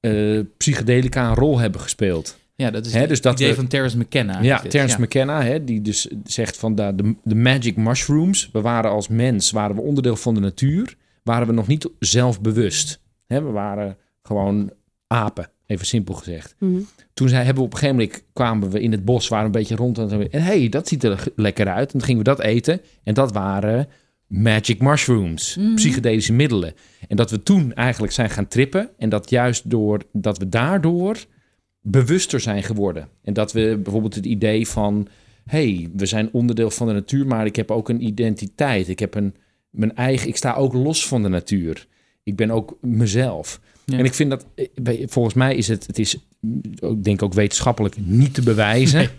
eh, psychedelica een rol hebben gespeeld. Ja, dat is Hè, het dus dat idee we- van Terence McKenna. Ja. Terence Ja. McKenna, hè, die dus zegt van de, de, de magic mushrooms. We waren als mens, waren we onderdeel van de natuur. Waren we nog niet zelfbewust. Hè, we waren gewoon apen, even simpel gezegd. Mhm. Toen zei, hebben we op een gegeven moment kwamen we in het bos, waren een beetje rond en hé, hey, dat ziet er lekker uit. En toen gingen we dat eten en dat waren magic mushrooms, Mhm. psychedelische middelen. En dat we toen eigenlijk zijn gaan trippen en dat juist door dat we daardoor bewuster zijn geworden. En dat we bijvoorbeeld het idee van, hé, hey, we zijn onderdeel van de natuur, maar ik heb ook een identiteit. Ik heb een mijn eigen, ik sta ook los van de natuur. Ik ben ook mezelf. Ja. En ik vind dat, eh, volgens mij is het, het is, mm, ik denk ook wetenschappelijk niet te bewijzen.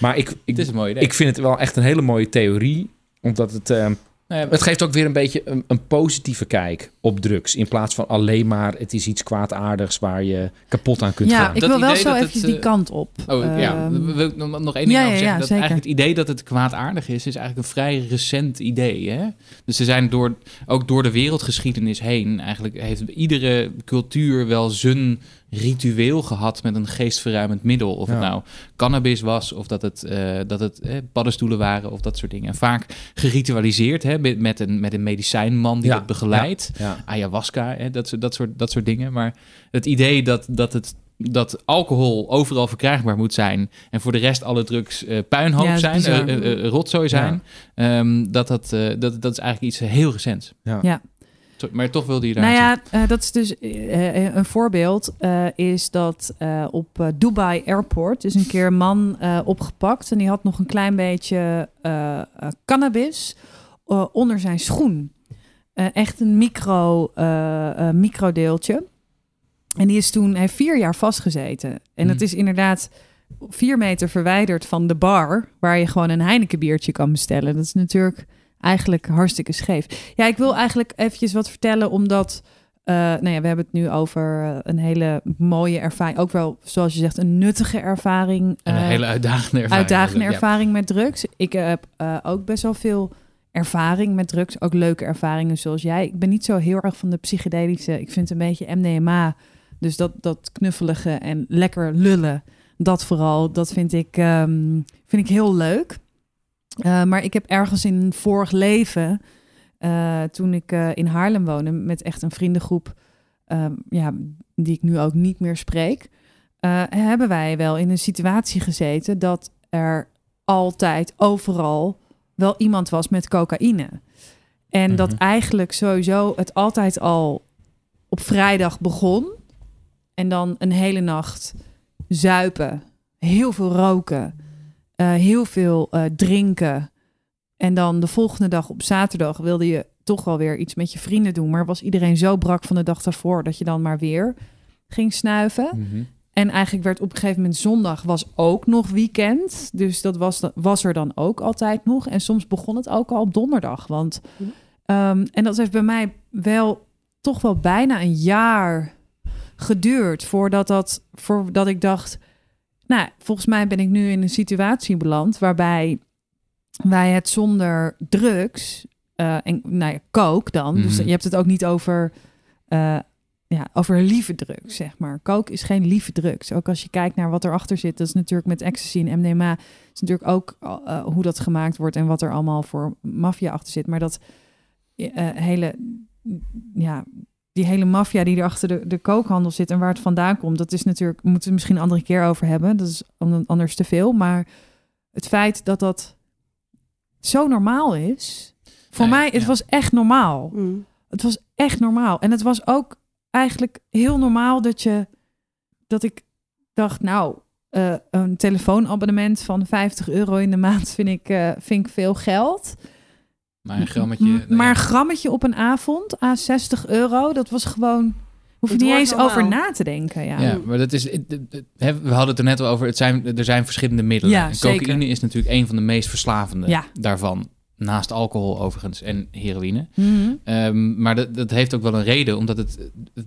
Maar ik, ik, Het is een idee. ik vind het wel echt een hele mooie theorie. Omdat het, eh, Nou ja, het geeft ook weer een beetje een, een positieve kijk op drugs. In plaats van alleen maar het is iets kwaadaardigs waar je kapot aan kunt Ja, gaan. ik Dat wil wel zo eventjes die eh, kant op. Oh ja, Ehm, wil ik nog nog één ding ja, over ja, zeggen? ja, dat zeker. eigenlijk het idee dat het kwaadaardig is, is eigenlijk een vrij recent idee. Hè? Dus er zijn door, ook door de wereldgeschiedenis heen, eigenlijk heeft iedere cultuur wel zijn ritueel gehad met een geestverruimend middel. Of het nou cannabis was, of dat het, eh, dat het eh, paddenstoelen waren, of dat soort dingen. En vaak geritualiseerd hè, met, met, een, met een medicijnman die Ja, dat begeleidt Ja. ayahuasca, hè, dat, soort- dat, soort, dat soort dingen. Maar het idee dat, dat, het, dat alcohol overal verkrijgbaar moet zijn... en voor de rest alle drugs eh, puinhoop Ja, zijn, rotzooi zijn... ehm, dat, dat, dat, dat is eigenlijk iets heel recents. Ja. Ja. Maar toch wilde je daar Nou ja, eh, dat is dus eh, eh, een voorbeeld. is dat op Dubai Airport is een keer een man opgepakt. En die had nog een klein beetje cannabis onder zijn schoen. Echt een micro, microdeeltje. En die is toen heeft vier jaar vastgezeten. En Hmm. het is inderdaad vier meter verwijderd van de bar... waar je gewoon een Heineken biertje kan bestellen. Dat is natuurlijk eigenlijk hartstikke scheef. Ja, ik wil eigenlijk eventjes wat vertellen, omdat... eh nou ja, we hebben het nu over eh, een hele mooie ervaring. Ook wel, zoals je zegt, een nuttige ervaring. En een eh, hele uitdagende ervaring. uitdagende Ja. ervaring met drugs. Ik heb ook best wel veel ervaring met drugs. Ook leuke ervaringen zoals jij. Ik ben niet zo heel erg van de psychedelische. Ik vind een beetje MDMA. Dus dat, dat knuffelige en lekker lullen. Dat vooral. Dat vind ik, ehm, vind ik heel leuk. Eh, maar ik heb ergens in een vorig leven... eh, toen ik eh, in Haarlem woonde... met echt een vriendengroep... ehm, ja, die ik nu ook niet meer spreek... hebben wij wel in een situatie gezeten... dat er altijd overal wel iemand was met cocaïne. En dat Mhm. eigenlijk sowieso het altijd al op vrijdag begon. En dan een hele nacht zuipen, heel veel roken, heel veel eh, drinken. En dan de volgende dag op zaterdag wilde je toch wel weer iets met je vrienden doen. Maar was iedereen zo brak van de dag daarvoor dat je dan maar weer ging snuiven. Mhm. En eigenlijk werd op een gegeven moment zondag was ook nog weekend. Dus dat was, was er dan ook altijd nog. En soms begon het ook al op donderdag. Want, Mhm. ehm, en dat heeft bij mij wel toch wel bijna een jaar geduurd voordat, dat, voordat ik dacht... Nou, volgens mij ben ik nu in een situatie beland waarbij wij het zonder drugs eh, en nou ja, coke dan. Dus Mhm. je hebt het ook niet over, eh, ja, over lieve drugs, zeg maar. Coke is geen lieve drugs. Ook als je kijkt naar wat erachter zit. Dat is natuurlijk met ecstasy en MDMA. is natuurlijk ook eh, hoe dat gemaakt wordt en wat er allemaal voor maffia achter zit. Maar dat hele, ja, die hele maffia die er achter de, de kookhandel zit en waar het vandaan komt, dat is natuurlijk, moeten we het misschien een andere keer over hebben. Dat is an- anders te veel. Maar het feit dat dat zo normaal is, voor Nee, mij, het ja. was echt normaal. Mm. Het was echt normaal. En het was ook eigenlijk heel normaal dat je dat ik dacht, nou, eh, een telefoonabonnement van 50 euro in de maand vind ik, eh, vind ik veel geld. Maar een grammetje... M- nou maar een grammetje op een avond aan 60 euro, dat was gewoon. Hoef je Het niet eens normaal. over na te denken. Ja. Ja, maar dat is. het- het- het- hè, We hadden het er net al over. Het zijn, er zijn verschillende middelen. Ja, en zeker. cocaïne is natuurlijk een van de meest verslavende Ja. daarvan. Naast alcohol overigens en heroïne. Mhm. Ehm, maar dat, dat heeft ook wel een reden, omdat het, het-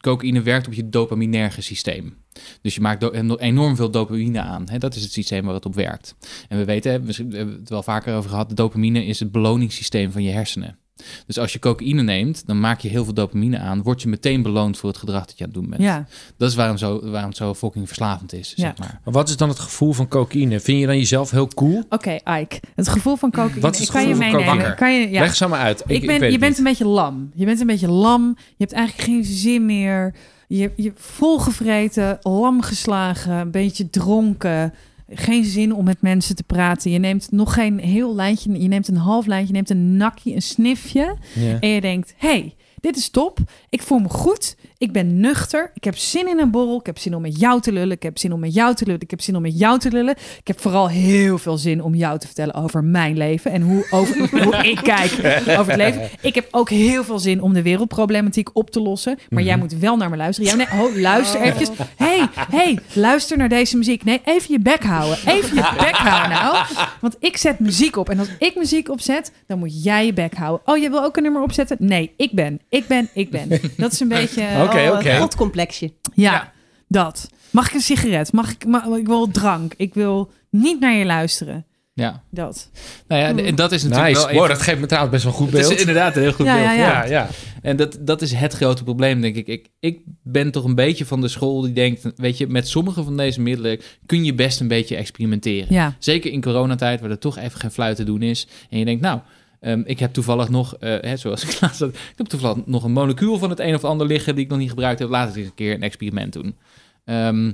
cocaïne werkt op je dopaminerge systeem. Dus je maakt enorm veel dopamine aan. Hè? Dat is het systeem waar het op werkt. En we weten, we hebben het wel vaker over gehad, dopamine is het beloningssysteem van je hersenen. Dus als je cocaïne neemt, dan maak je heel veel dopamine aan. Word je meteen beloond voor het gedrag dat je aan het doen bent. Ja, Dat is waarom, zo, waarom het zo fucking verslavend is, Ja. zeg maar. Maar wat is dan het gevoel van cocaïne? Vind je dan jezelf heel cool? oké, Ike. Het gevoel van cocaïne. Wat is ik het kan je gevoel van meenemen. cocaïne? Kan je, ja. Leg ze maar uit. Ik ben, je bent niet. een beetje lam. Je bent een beetje lam. Je hebt eigenlijk geen zin meer. Je, je volgevreten, lam geslagen, een beetje dronken. Geen zin om met mensen te praten. Je neemt nog geen heel lijntje. Je neemt een half lijntje. Je neemt een nakje, een snifje. Ja. En je denkt, hey, dit is top. Ik voel me goed. Ik ben nuchter. Ik heb zin in een borrel. Ik heb zin om met jou te lullen. Ik heb zin om met jou te lullen. Ik heb zin om met jou te lullen. Ik heb vooral heel veel zin om jou te vertellen over mijn leven. En hoe, over, hoe ik kijk over het leven. Ik heb ook heel veel zin om de wereldproblematiek op te lossen. Maar jij moet wel naar me luisteren. Ja, nee, oh, luister eventjes. hey, hey, luister naar deze muziek. Nee, even je bek houden. Even je bek houden nou. Want ik zet muziek op. En als ik muziek opzet, dan moet jij je bek houden. Oh, je wil ook een nummer opzetten? Nee, ik ben. Ik ben, ik ben. Dat is een beetje... Oh, oké. een godcomplexje. Ja, Ja. dat. Mag ik een sigaret? Mag ik, ma- ik wil drank. Ik wil niet naar je luisteren. Ja, Dat. nou ja, en dat is natuurlijk Nice. wel even- Wow, dat geeft me trouwens best wel een goed Het beeld. is inderdaad een heel goed Ja, beeld. ja, ja. ja, ja. En dat, dat is het grote probleem, denk ik. ik. Ik ben toch een beetje van de school die denkt... weet je, met sommige van deze middelen... kun je best een beetje experimenteren. Ja. Zeker in coronatijd, waar er toch even geen fluit te doen is. En je denkt, nou, ehm, ik heb toevallig nog... eh, hè, zoals ik laatst had... Ik heb toevallig nog een molecuul van het een of ander liggen... die ik nog niet gebruikt heb. Laat eens een keer een experiment doen. Ehm,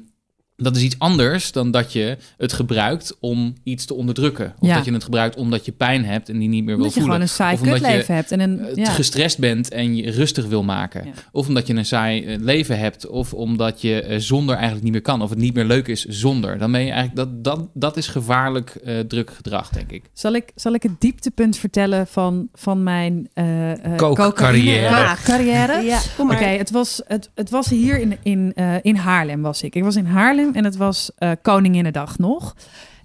dat is iets anders dan dat je het gebruikt om iets te onderdrukken. Of Ja. dat je het gebruikt omdat je pijn hebt en die niet meer wil Omdat je voelen. gewoon een saai Of omdat je, kutleven hebt. En een, eh, ja. gestrest bent en je rustig wil maken. Ja. Of omdat je een saai eh, leven hebt. Of omdat je eh, zonder eigenlijk niet meer kan. Of het niet meer leuk is zonder. Dan ben je eigenlijk... Dat, dat, dat is gevaarlijk eh, druk gedrag, denk ik. Zal ik, zal ik het dieptepunt vertellen van, van mijn eh eh, cocaïne- carrière? Ja, kom maar. Oké, het, was, het, het was hier in, in, eh, in Haarlem was ik. Ik was in Haarlem en het was eh Koninginnedag nog.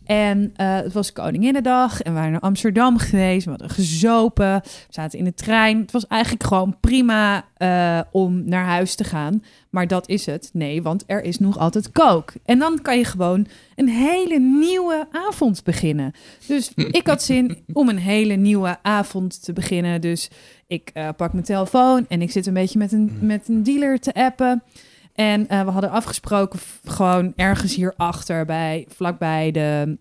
En eh, het was Koninginnedag en we waren naar Amsterdam geweest. We hadden gezopen, we zaten in de trein. Het was eigenlijk gewoon prima eh, om naar huis te gaan. Maar dat is het. Nee, want er is nog altijd kook. En dan kan je gewoon een hele nieuwe avond beginnen. Dus ik had zin om een hele nieuwe avond te beginnen. Dus ik pak mijn telefoon en ik zit een beetje met een, met een dealer te appen. En eh, we hadden afgesproken gewoon ergens hierachter bij, vlakbij de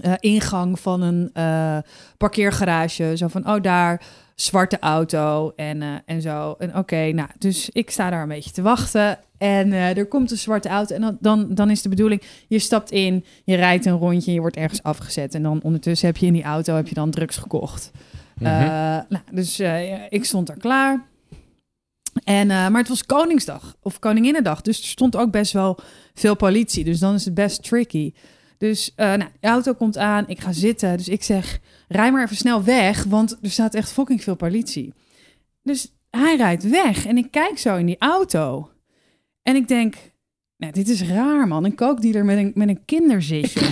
eh, ingang van een eh, parkeergarage. Zo van, oh daar, zwarte auto en, en zo. En oké, nou, dus ik sta daar een beetje te wachten. En er komt een zwarte auto en dan, dan, dan is de bedoeling, je stapt in, je rijdt een rondje, je wordt ergens afgezet. En dan ondertussen heb je in die auto heb je dan drugs gekocht. Mhm. Nou, dus ik stond daar klaar. En, eh, maar het was Koningsdag of Koninginnedag. Dus er stond ook best wel veel politie. Dus dan is het best tricky. Dus eh, nou, de auto komt aan. Ik ga zitten. Dus ik zeg, rij maar even snel weg. Want er staat echt fucking veel politie. Dus hij rijdt weg. En ik kijk zo in die auto. En ik denk, nou, dit is raar man. Een kookdealer met een, met een kinderzitje.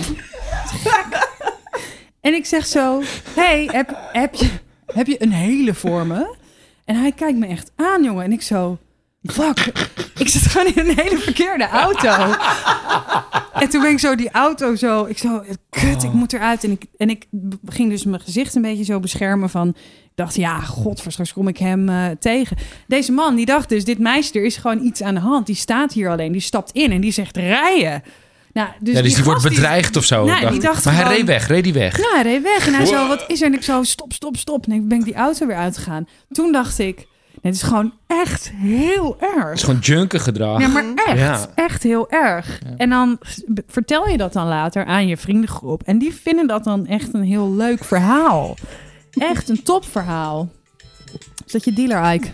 en ik zeg zo, hey, heb, heb, je, heb je een hele voor me? En hij kijkt me echt aan, jongen. En ik zo, fuck, ik zit gewoon in een hele verkeerde auto. en toen ben ik zo die auto zo, ik zo, kut, ik moet eruit. En ik, en ik ging dus mijn gezicht een beetje zo beschermen van, ik dacht, ja, god, straks kom ik hem eh, tegen. Deze man, die dacht dus, dit meisje, er is gewoon iets aan de hand. Die staat hier alleen, die stapt in en die zegt rijden. Nou, dus ja, dus die, wordt bedreigd of zo. Nou, dacht dacht maar hij reed weg, reed die weg. ja, hij reed weg. En hij zo, wat is er? En ik zo, stop, stop, stop. En ik ben ik die auto weer uitgegaan. Toen dacht ik, nee, het is gewoon echt heel Het erg. is gewoon junker gedrag. Ja, maar echt, Ja. echt heel erg. Ja. En dan vertel je dat dan later aan je vriendengroep. En die vinden dat dan echt een heel leuk verhaal. Echt een topverhaal. Is dat je dealer, Ike?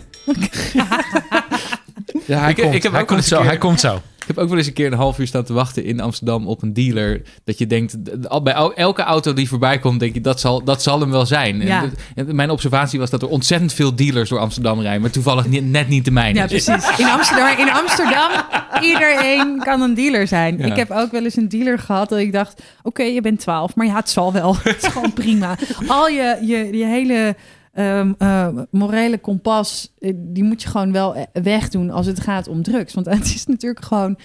Ja, hij Ik- komt, ik heb hij ook komt wel eens zo, hij komt zo. Ik heb ook wel eens een keer een half uur staan te wachten in Amsterdam op een dealer. Dat je denkt, bij el- elke auto die voorbij komt, denk je, dat zal, dat zal hem wel zijn. En Ja. En mijn observatie was dat er ontzettend veel dealers door Amsterdam rijden. Maar toevallig ni- net niet de mijne. Ja, precies. In Amsterdam, in Amsterdam, iedereen kan een dealer zijn. Ja. Ik heb ook wel eens een dealer gehad dat ik dacht... oké, je bent 12, maar ja, het zal wel. Het is gewoon prima. Al je, je, je hele eh, morele kompas... eh, die moet je gewoon wel eh, wegdoen als het gaat om drugs. Want het is natuurlijk gewoon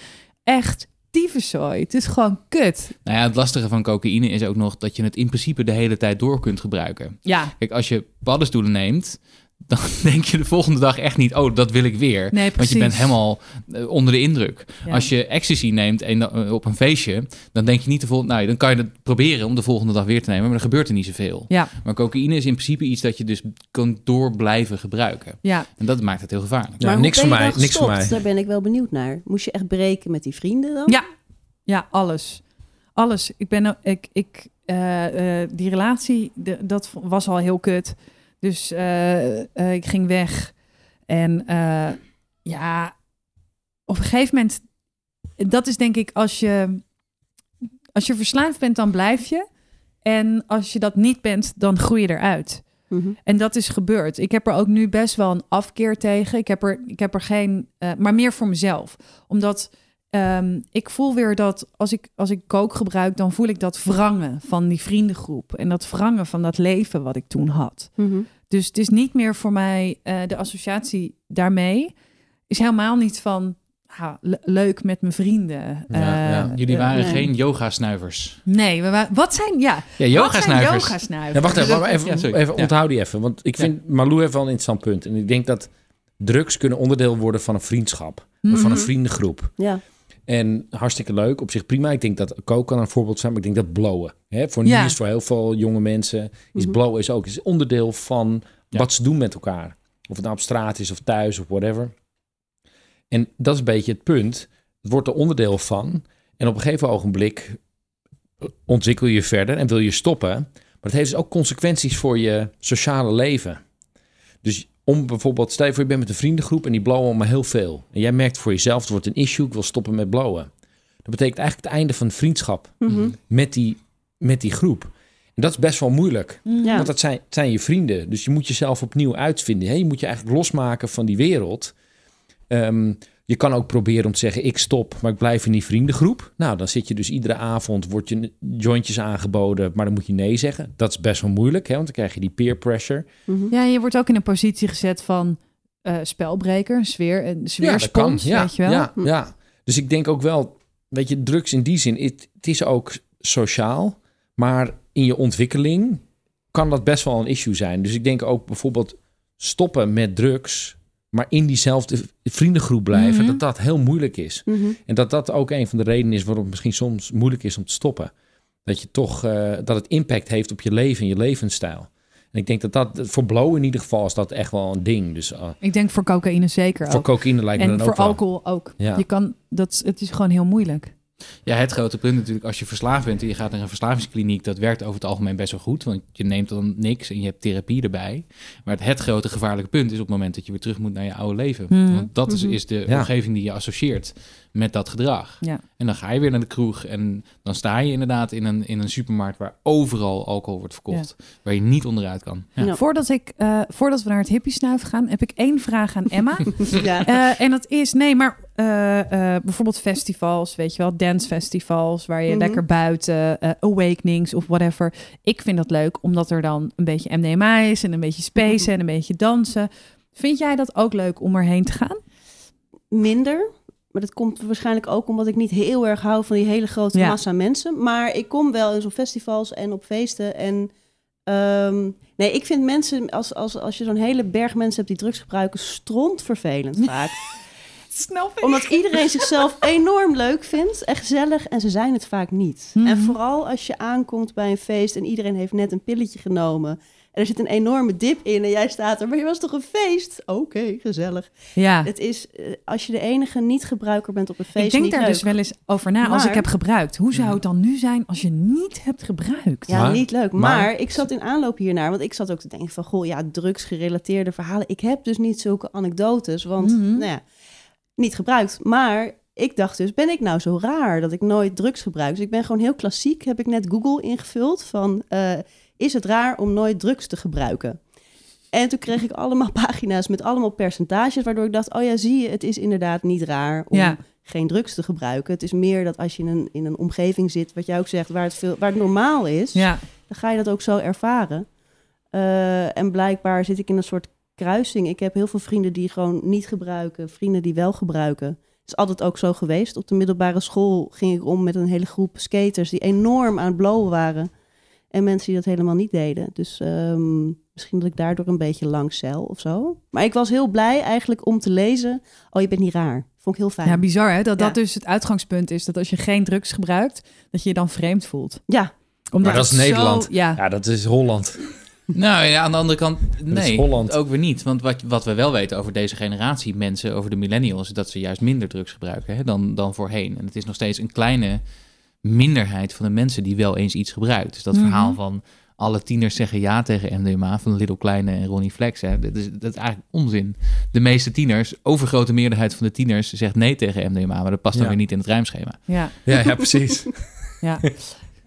echt tyfuszooi. Het is gewoon kut. Nou ja, het lastige van cocaïne is ook nog dat je het in principe de hele tijd door kunt gebruiken. Ja, Kijk, als je paddenstoelen neemt, dan denk je de volgende dag echt niet, oh, dat wil ik weer. nee, Want je bent helemaal eh, onder de indruk. Ja. Als je ecstasy neemt en, eh, op een feestje, dan denk je niet de volgende... Nou, dan kan je het proberen om de volgende dag weer te nemen, maar dan gebeurt er niet zoveel. Ja, Maar cocaïne is in principe iets dat je dus kan door blijven gebruiken. ja. En dat maakt het heel gevaarlijk. Ja, maar niks voor mij, niks voor mij. Daar ben ik wel benieuwd naar. Moest je echt breken met die vrienden dan? Ja, ja, alles. Alles. Ik ben, ook- ik, ik, eh, eh, die relatie, de, dat was al heel kut. Dus eh, eh, ik ging weg. En eh, ja, op een gegeven moment, dat is denk ik als je, als je verslaafd bent, dan blijf je. En als je dat niet bent, dan groei je eruit. Mhm. En dat is gebeurd. Ik heb er ook nu best wel een afkeer tegen. Ik heb er, ik heb er geen, maar meer voor mezelf. Omdat ehm, ik voel weer dat als ik, als ik kook gebruik, dan voel ik dat wrangen van die vriendengroep. En dat wrangen van dat leven wat ik toen had. Mhm. Dus het is niet meer voor mij, eh, de associatie daarmee is helemaal niet van le- leuk met mijn vrienden. Ja, Eh, ja. Jullie eh, waren geen yoga-snuivers. nee, we waren, wat zijn, ja, Ja, yoga-snuivers. Ja, wacht even, even, Ja, sorry. even Ja. onthoud die even. Want ik vind Malou heeft wel een interessant punt. En ik denk dat drugs kunnen onderdeel worden van een vriendschap. Of van een Mhm. vriendengroep. Ja. En hartstikke leuk, op zich prima. Ik denk dat coke kan een voorbeeld zijn, maar ik denk dat blowen. Hè, voor nu Ja. is voor heel veel jonge mensen, is blowen is ook is onderdeel van Ja. wat ze doen met elkaar. Of het nou op straat is of thuis of whatever. En dat is een beetje het punt. Het wordt er onderdeel van. En op een gegeven ogenblik ontwikkel je je verder en wil je stoppen. Maar het heeft dus ook consequenties voor je sociale leven. Dus om bijvoorbeeld, stel je voor je bent met een vriendengroep en die blowen maar heel veel. En jij merkt voor jezelf, het wordt een issue, ik wil stoppen met blowen. Dat betekent eigenlijk het einde van vriendschap Mhm. met die, met die groep. En dat is best wel moeilijk. Ja. Want dat zijn, zijn je vrienden. Dus je moet jezelf opnieuw uitvinden. Hè? Je moet je eigenlijk losmaken van die wereld. Ehm, je kan ook proberen om te zeggen, ik stop, maar ik blijf in die vriendengroep. Nou, dan zit je dus iedere avond, wordt je jointjes aangeboden, maar dan moet je nee zeggen. Dat is best wel moeilijk, hè? want dan krijg je die peer pressure. Mhm. Ja, je wordt ook in een positie gezet van eh, spelbreker, sfeer, een sfeerspons, Ja, weet je wel. Ja, Hm. ja. Dus ik denk ook wel, weet je, drugs in die zin, het, het is ook sociaal, maar in je ontwikkeling kan dat best wel een issue zijn. Dus ik denk ook bijvoorbeeld stoppen met drugs, maar in diezelfde vriendengroep blijven, Mhm. dat dat heel moeilijk is. Mhm. En dat dat ook een van de redenen is waarom het misschien soms moeilijk is om te stoppen. Dat je toch, eh, dat het impact heeft op je leven en je levensstijl. En ik denk dat dat, voor blow in ieder geval is dat echt wel een ding. Dus eh, Ik denk voor cocaïne zeker voor ook. cocaïne lijkt me En dan voor ook wel. alcohol ook. Ja. Je kan, dat, het is gewoon heel moeilijk. Ja, het grote punt natuurlijk, als je verslaafd bent en je gaat naar een verslavingskliniek, dat werkt over het algemeen best wel goed, want je neemt dan niks en je hebt therapie erbij. Maar het, het grote gevaarlijke punt is op het moment dat je weer terug moet naar je oude leven. Mhm. Want dat is, Mhm. is de Ja. omgeving die je associeert met dat gedrag. Ja. En dan ga je weer naar de kroeg en dan sta je inderdaad in een, in een supermarkt waar overal alcohol wordt verkocht, waar je niet onderuit kan. Ja. Voordat, ik, eh, voordat we naar het hippiesnuif gaan, heb ik één vraag aan Emma. ja. Eh, en dat is, nee, maar eh, eh, bijvoorbeeld festivals, weet je wel, dancefestivals, waar je Mhm. lekker buiten, eh, awakenings of whatever. Ik vind dat leuk, omdat er dan een beetje MDMA is en een beetje spacen en een beetje dansen. Vind jij dat ook leuk om erheen te gaan? minder. Maar dat komt waarschijnlijk ook omdat ik niet heel erg hou van die hele grote Ja. massa mensen. Maar ik kom wel in zo'n festivals en op feesten. En ehm, nee, ik vind mensen, als, als, als je zo'n hele berg mensen hebt die drugs gebruiken, stront vervelend vaak. Snap ik. omdat iedereen zichzelf enorm leuk vindt en gezellig. En ze zijn het vaak niet. Mhm. En vooral als je aankomt bij een feest en iedereen heeft net een pilletje genomen. En er zit een enorme dip in en jij staat er, maar je was toch een feest? Oké, gezellig. Ja, Het is, eh, als je de enige niet-gebruiker bent op een feest, ik denk niet daar leuk. dus wel eens over na als ik heb gebruikt. Hoe zou het dan nu zijn als je niet hebt gebruikt? Ja, Maar- niet leuk. Maar, maar- ik zat in aanloop hiernaar, want ik zat ook te denken van, goh, ja, drugsgerelateerde verhalen. Ik heb dus niet zulke anekdotes, want, Mhm. nou ja, niet gebruikt. Maar ik dacht dus, ben ik nou zo raar dat ik nooit drugs gebruik? Dus ik ben gewoon heel klassiek, heb ik net Google ingevuld van, eh, is het raar om nooit drugs te gebruiken? En toen kreeg ik allemaal pagina's met allemaal percentages, waardoor ik dacht, oh ja, zie je, het is inderdaad niet raar om Ja. geen drugs te gebruiken. Het is meer dat als je in een, in een omgeving zit, wat jij ook zegt, waar het, veel, waar het normaal is, Ja, dan ga je dat ook zo ervaren. Eh, en blijkbaar zit ik in een soort kruising. Ik heb heel veel vrienden die gewoon niet gebruiken, vrienden die wel gebruiken. is altijd ook zo geweest. Op de middelbare school ging ik om met een hele groep skaters die enorm aan het blowen waren. En mensen die dat helemaal niet deden. Dus ehm, misschien dat ik daardoor een beetje langs zeil of zo. Maar ik was heel blij eigenlijk om te lezen. Oh, je bent niet raar. Vond ik heel fijn. Ja, bizar hè? Dat Ja. dat dus het uitgangspunt is. Dat als je geen drugs gebruikt, dat je je dan vreemd voelt. Ja, Omdat Maar dat is zo- Nederland. ja. Ja, dat is Holland. Nou ja, aan de andere kant, nee, Holland. ook weer niet. Want wat, wat we wel weten over deze generatie mensen, over de millennials, is dat ze juist minder drugs gebruiken hè, dan, dan voorheen. En het is nog steeds een kleine minderheid van de mensen die wel eens iets gebruikt. Dus dat Mhm. verhaal van alle tieners zeggen ja tegen MDMA van Little Kleine en Ronnie Flex, hè, dat, is, dat is eigenlijk onzin. De meeste tieners, overgrote meerderheid van de tieners, zegt nee tegen MDMA, maar dat past dan Ja. weer niet in het ruimschema. Ja, Ja, ja precies. ja.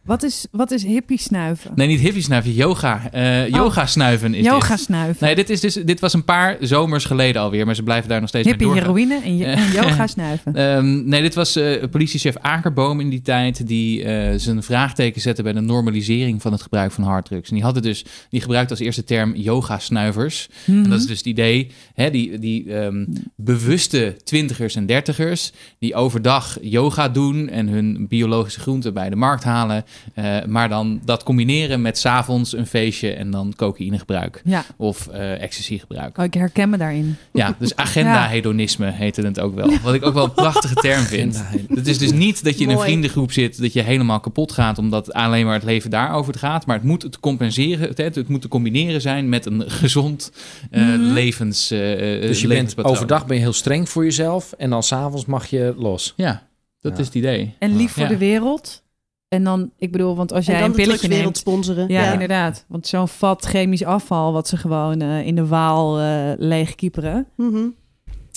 Wat is, wat is hippie snuiven? Nee, niet hippie snuiven, yoga. Eh, yoga snuiven is Yoga dit. snuiven. Nee, dit, is dus, dit was een paar zomers geleden alweer, maar ze blijven daar nog steeds hippie mee doorgaan. heroïne en, je- en yoga snuiven. Ehm, nee, dit was eh, politiechef Akerboom in die tijd die eh, zijn vraagteken zette bij de normalisering van het gebruik van harddrugs. En die had het dus, die gebruikte als eerste term yoga-snuivers. Mhm. En dat is dus het idee, hè, die, die ehm, bewuste twintigers en dertigers die overdag yoga doen en hun biologische groenten bij de markt halen, eh, maar dan dat combineren met 's avonds een feestje en dan cocaïnegebruik Ja, of eh ecstasy-gebruik. oh, ik herken me daarin. Ja, dus agenda-hedonisme heette het ook wel. Wat ik ook wel een prachtige term vind. Het is dus niet dat je in een vriendengroep zit, dat je helemaal kapot gaat omdat alleen maar het leven daarover gaat. Maar het moet het compenseren, het, het moet te combineren zijn met een gezond eh, Mhm. levens, eh, Dus je bent overdag ben je heel streng voor jezelf. En dan s'avonds mag je los. Ja, dat Ja. is het idee. En lief voor Ja. de wereld. En dan, ik bedoel, want als jij een pilletje neemt... sponsoren. Ja, inderdaad. Want zo'n vat chemisch afval wat ze gewoon eh, in de waal eh leegkieperen. Mhm.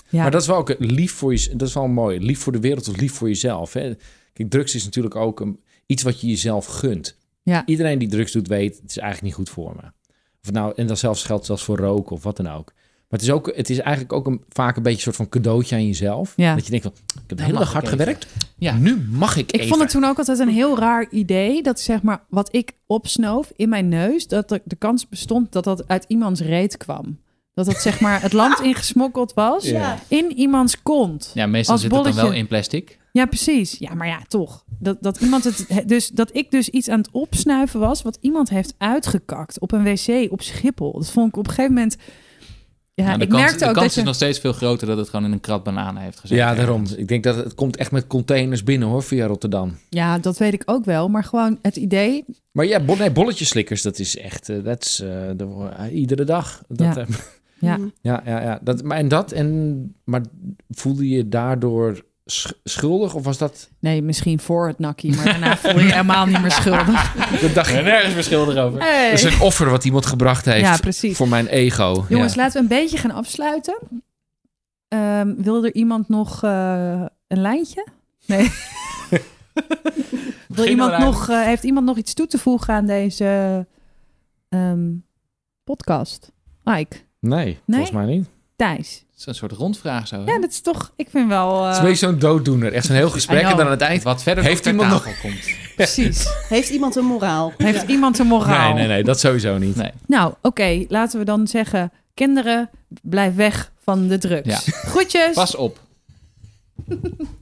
Ja, Maar dat is wel ook lief voor je. Dat is wel mooi. Lief voor de wereld of lief voor jezelf. Hè? Kijk, drugs is natuurlijk ook een, iets wat je jezelf gunt. Ja. Iedereen die drugs doet weet, het is eigenlijk niet goed voor me. Of nou, en dat zelfs geldt zelfs voor roken of wat dan ook. Maar het is, ook, het is eigenlijk ook een, vaak een beetje een soort van cadeautje aan jezelf. Ja. Dat je denkt van, ik heb de hele dag hard even. gewerkt. Ja. Nu mag ik, Ik even. vond het toen ook altijd een heel raar idee. Dat zeg maar, wat ik opsnoof in mijn neus, dat er de kans bestond dat dat uit iemands reet kwam. Dat dat zeg maar het land ingesmokkeld was. Ja. In iemands kont. Ja, meestal zit het dan wel in plastic. Ja, precies. Ja, maar ja, toch. Dat, dat iemand het. he- Dus dat ik dus iets aan het opsnuiven was. wat iemand heeft uitgekakt op een wc op Schiphol. Dat vond ik op een gegeven moment. Ja, Nou, de ik kans, merkte de ook kans dat je. is nog steeds veel groter dat het gewoon in een krat bananen heeft gezet. Ja, daarom. Ik denk dat het, komt echt met containers binnen hoor, via Rotterdam. Ja, dat weet ik ook wel. Maar gewoon het idee. Maar ja, bo nee, bolletjeslikkers, dat is echt, eh, dat is eh, de- eh, iedere dag. Dat, Ja. Ja. Ja, ja, ja. Dat, maar en dat, en, maar voelde je daardoor schuldig of was dat... Nee, misschien voor het nakkie. Maar daarna voel je helemaal niet meer schuldig. Dat dacht En nergens verschil erover. Hey. Dat is een offer wat iemand gebracht heeft Ja, precies. voor mijn ego. Jongens, ja. laten we een beetje gaan afsluiten. Ehm, wil er iemand nog eh, een lijntje? Nee. Wil iemand nog, eh, heeft iemand nog iets toe te voegen aan deze ehm, podcast? Mike, Nee, volgens mij niet. Thijs. Een soort rondvraag zo. hè? Ja, dat is toch... Ik vind wel... Het eh, is een beetje zo'n dooddoener. Echt zo'n heel gesprek en dan aan het eind... Wat verder Heeft nog iemand tafel komt. Precies. Heeft iemand een moraal? Heeft iemand een moraal? Nee, nee, nee, dat sowieso niet. Nee. Nou, oké. laten we dan zeggen... Kinderen, blijf weg van de drugs. Ja. Groetjes. Pas op.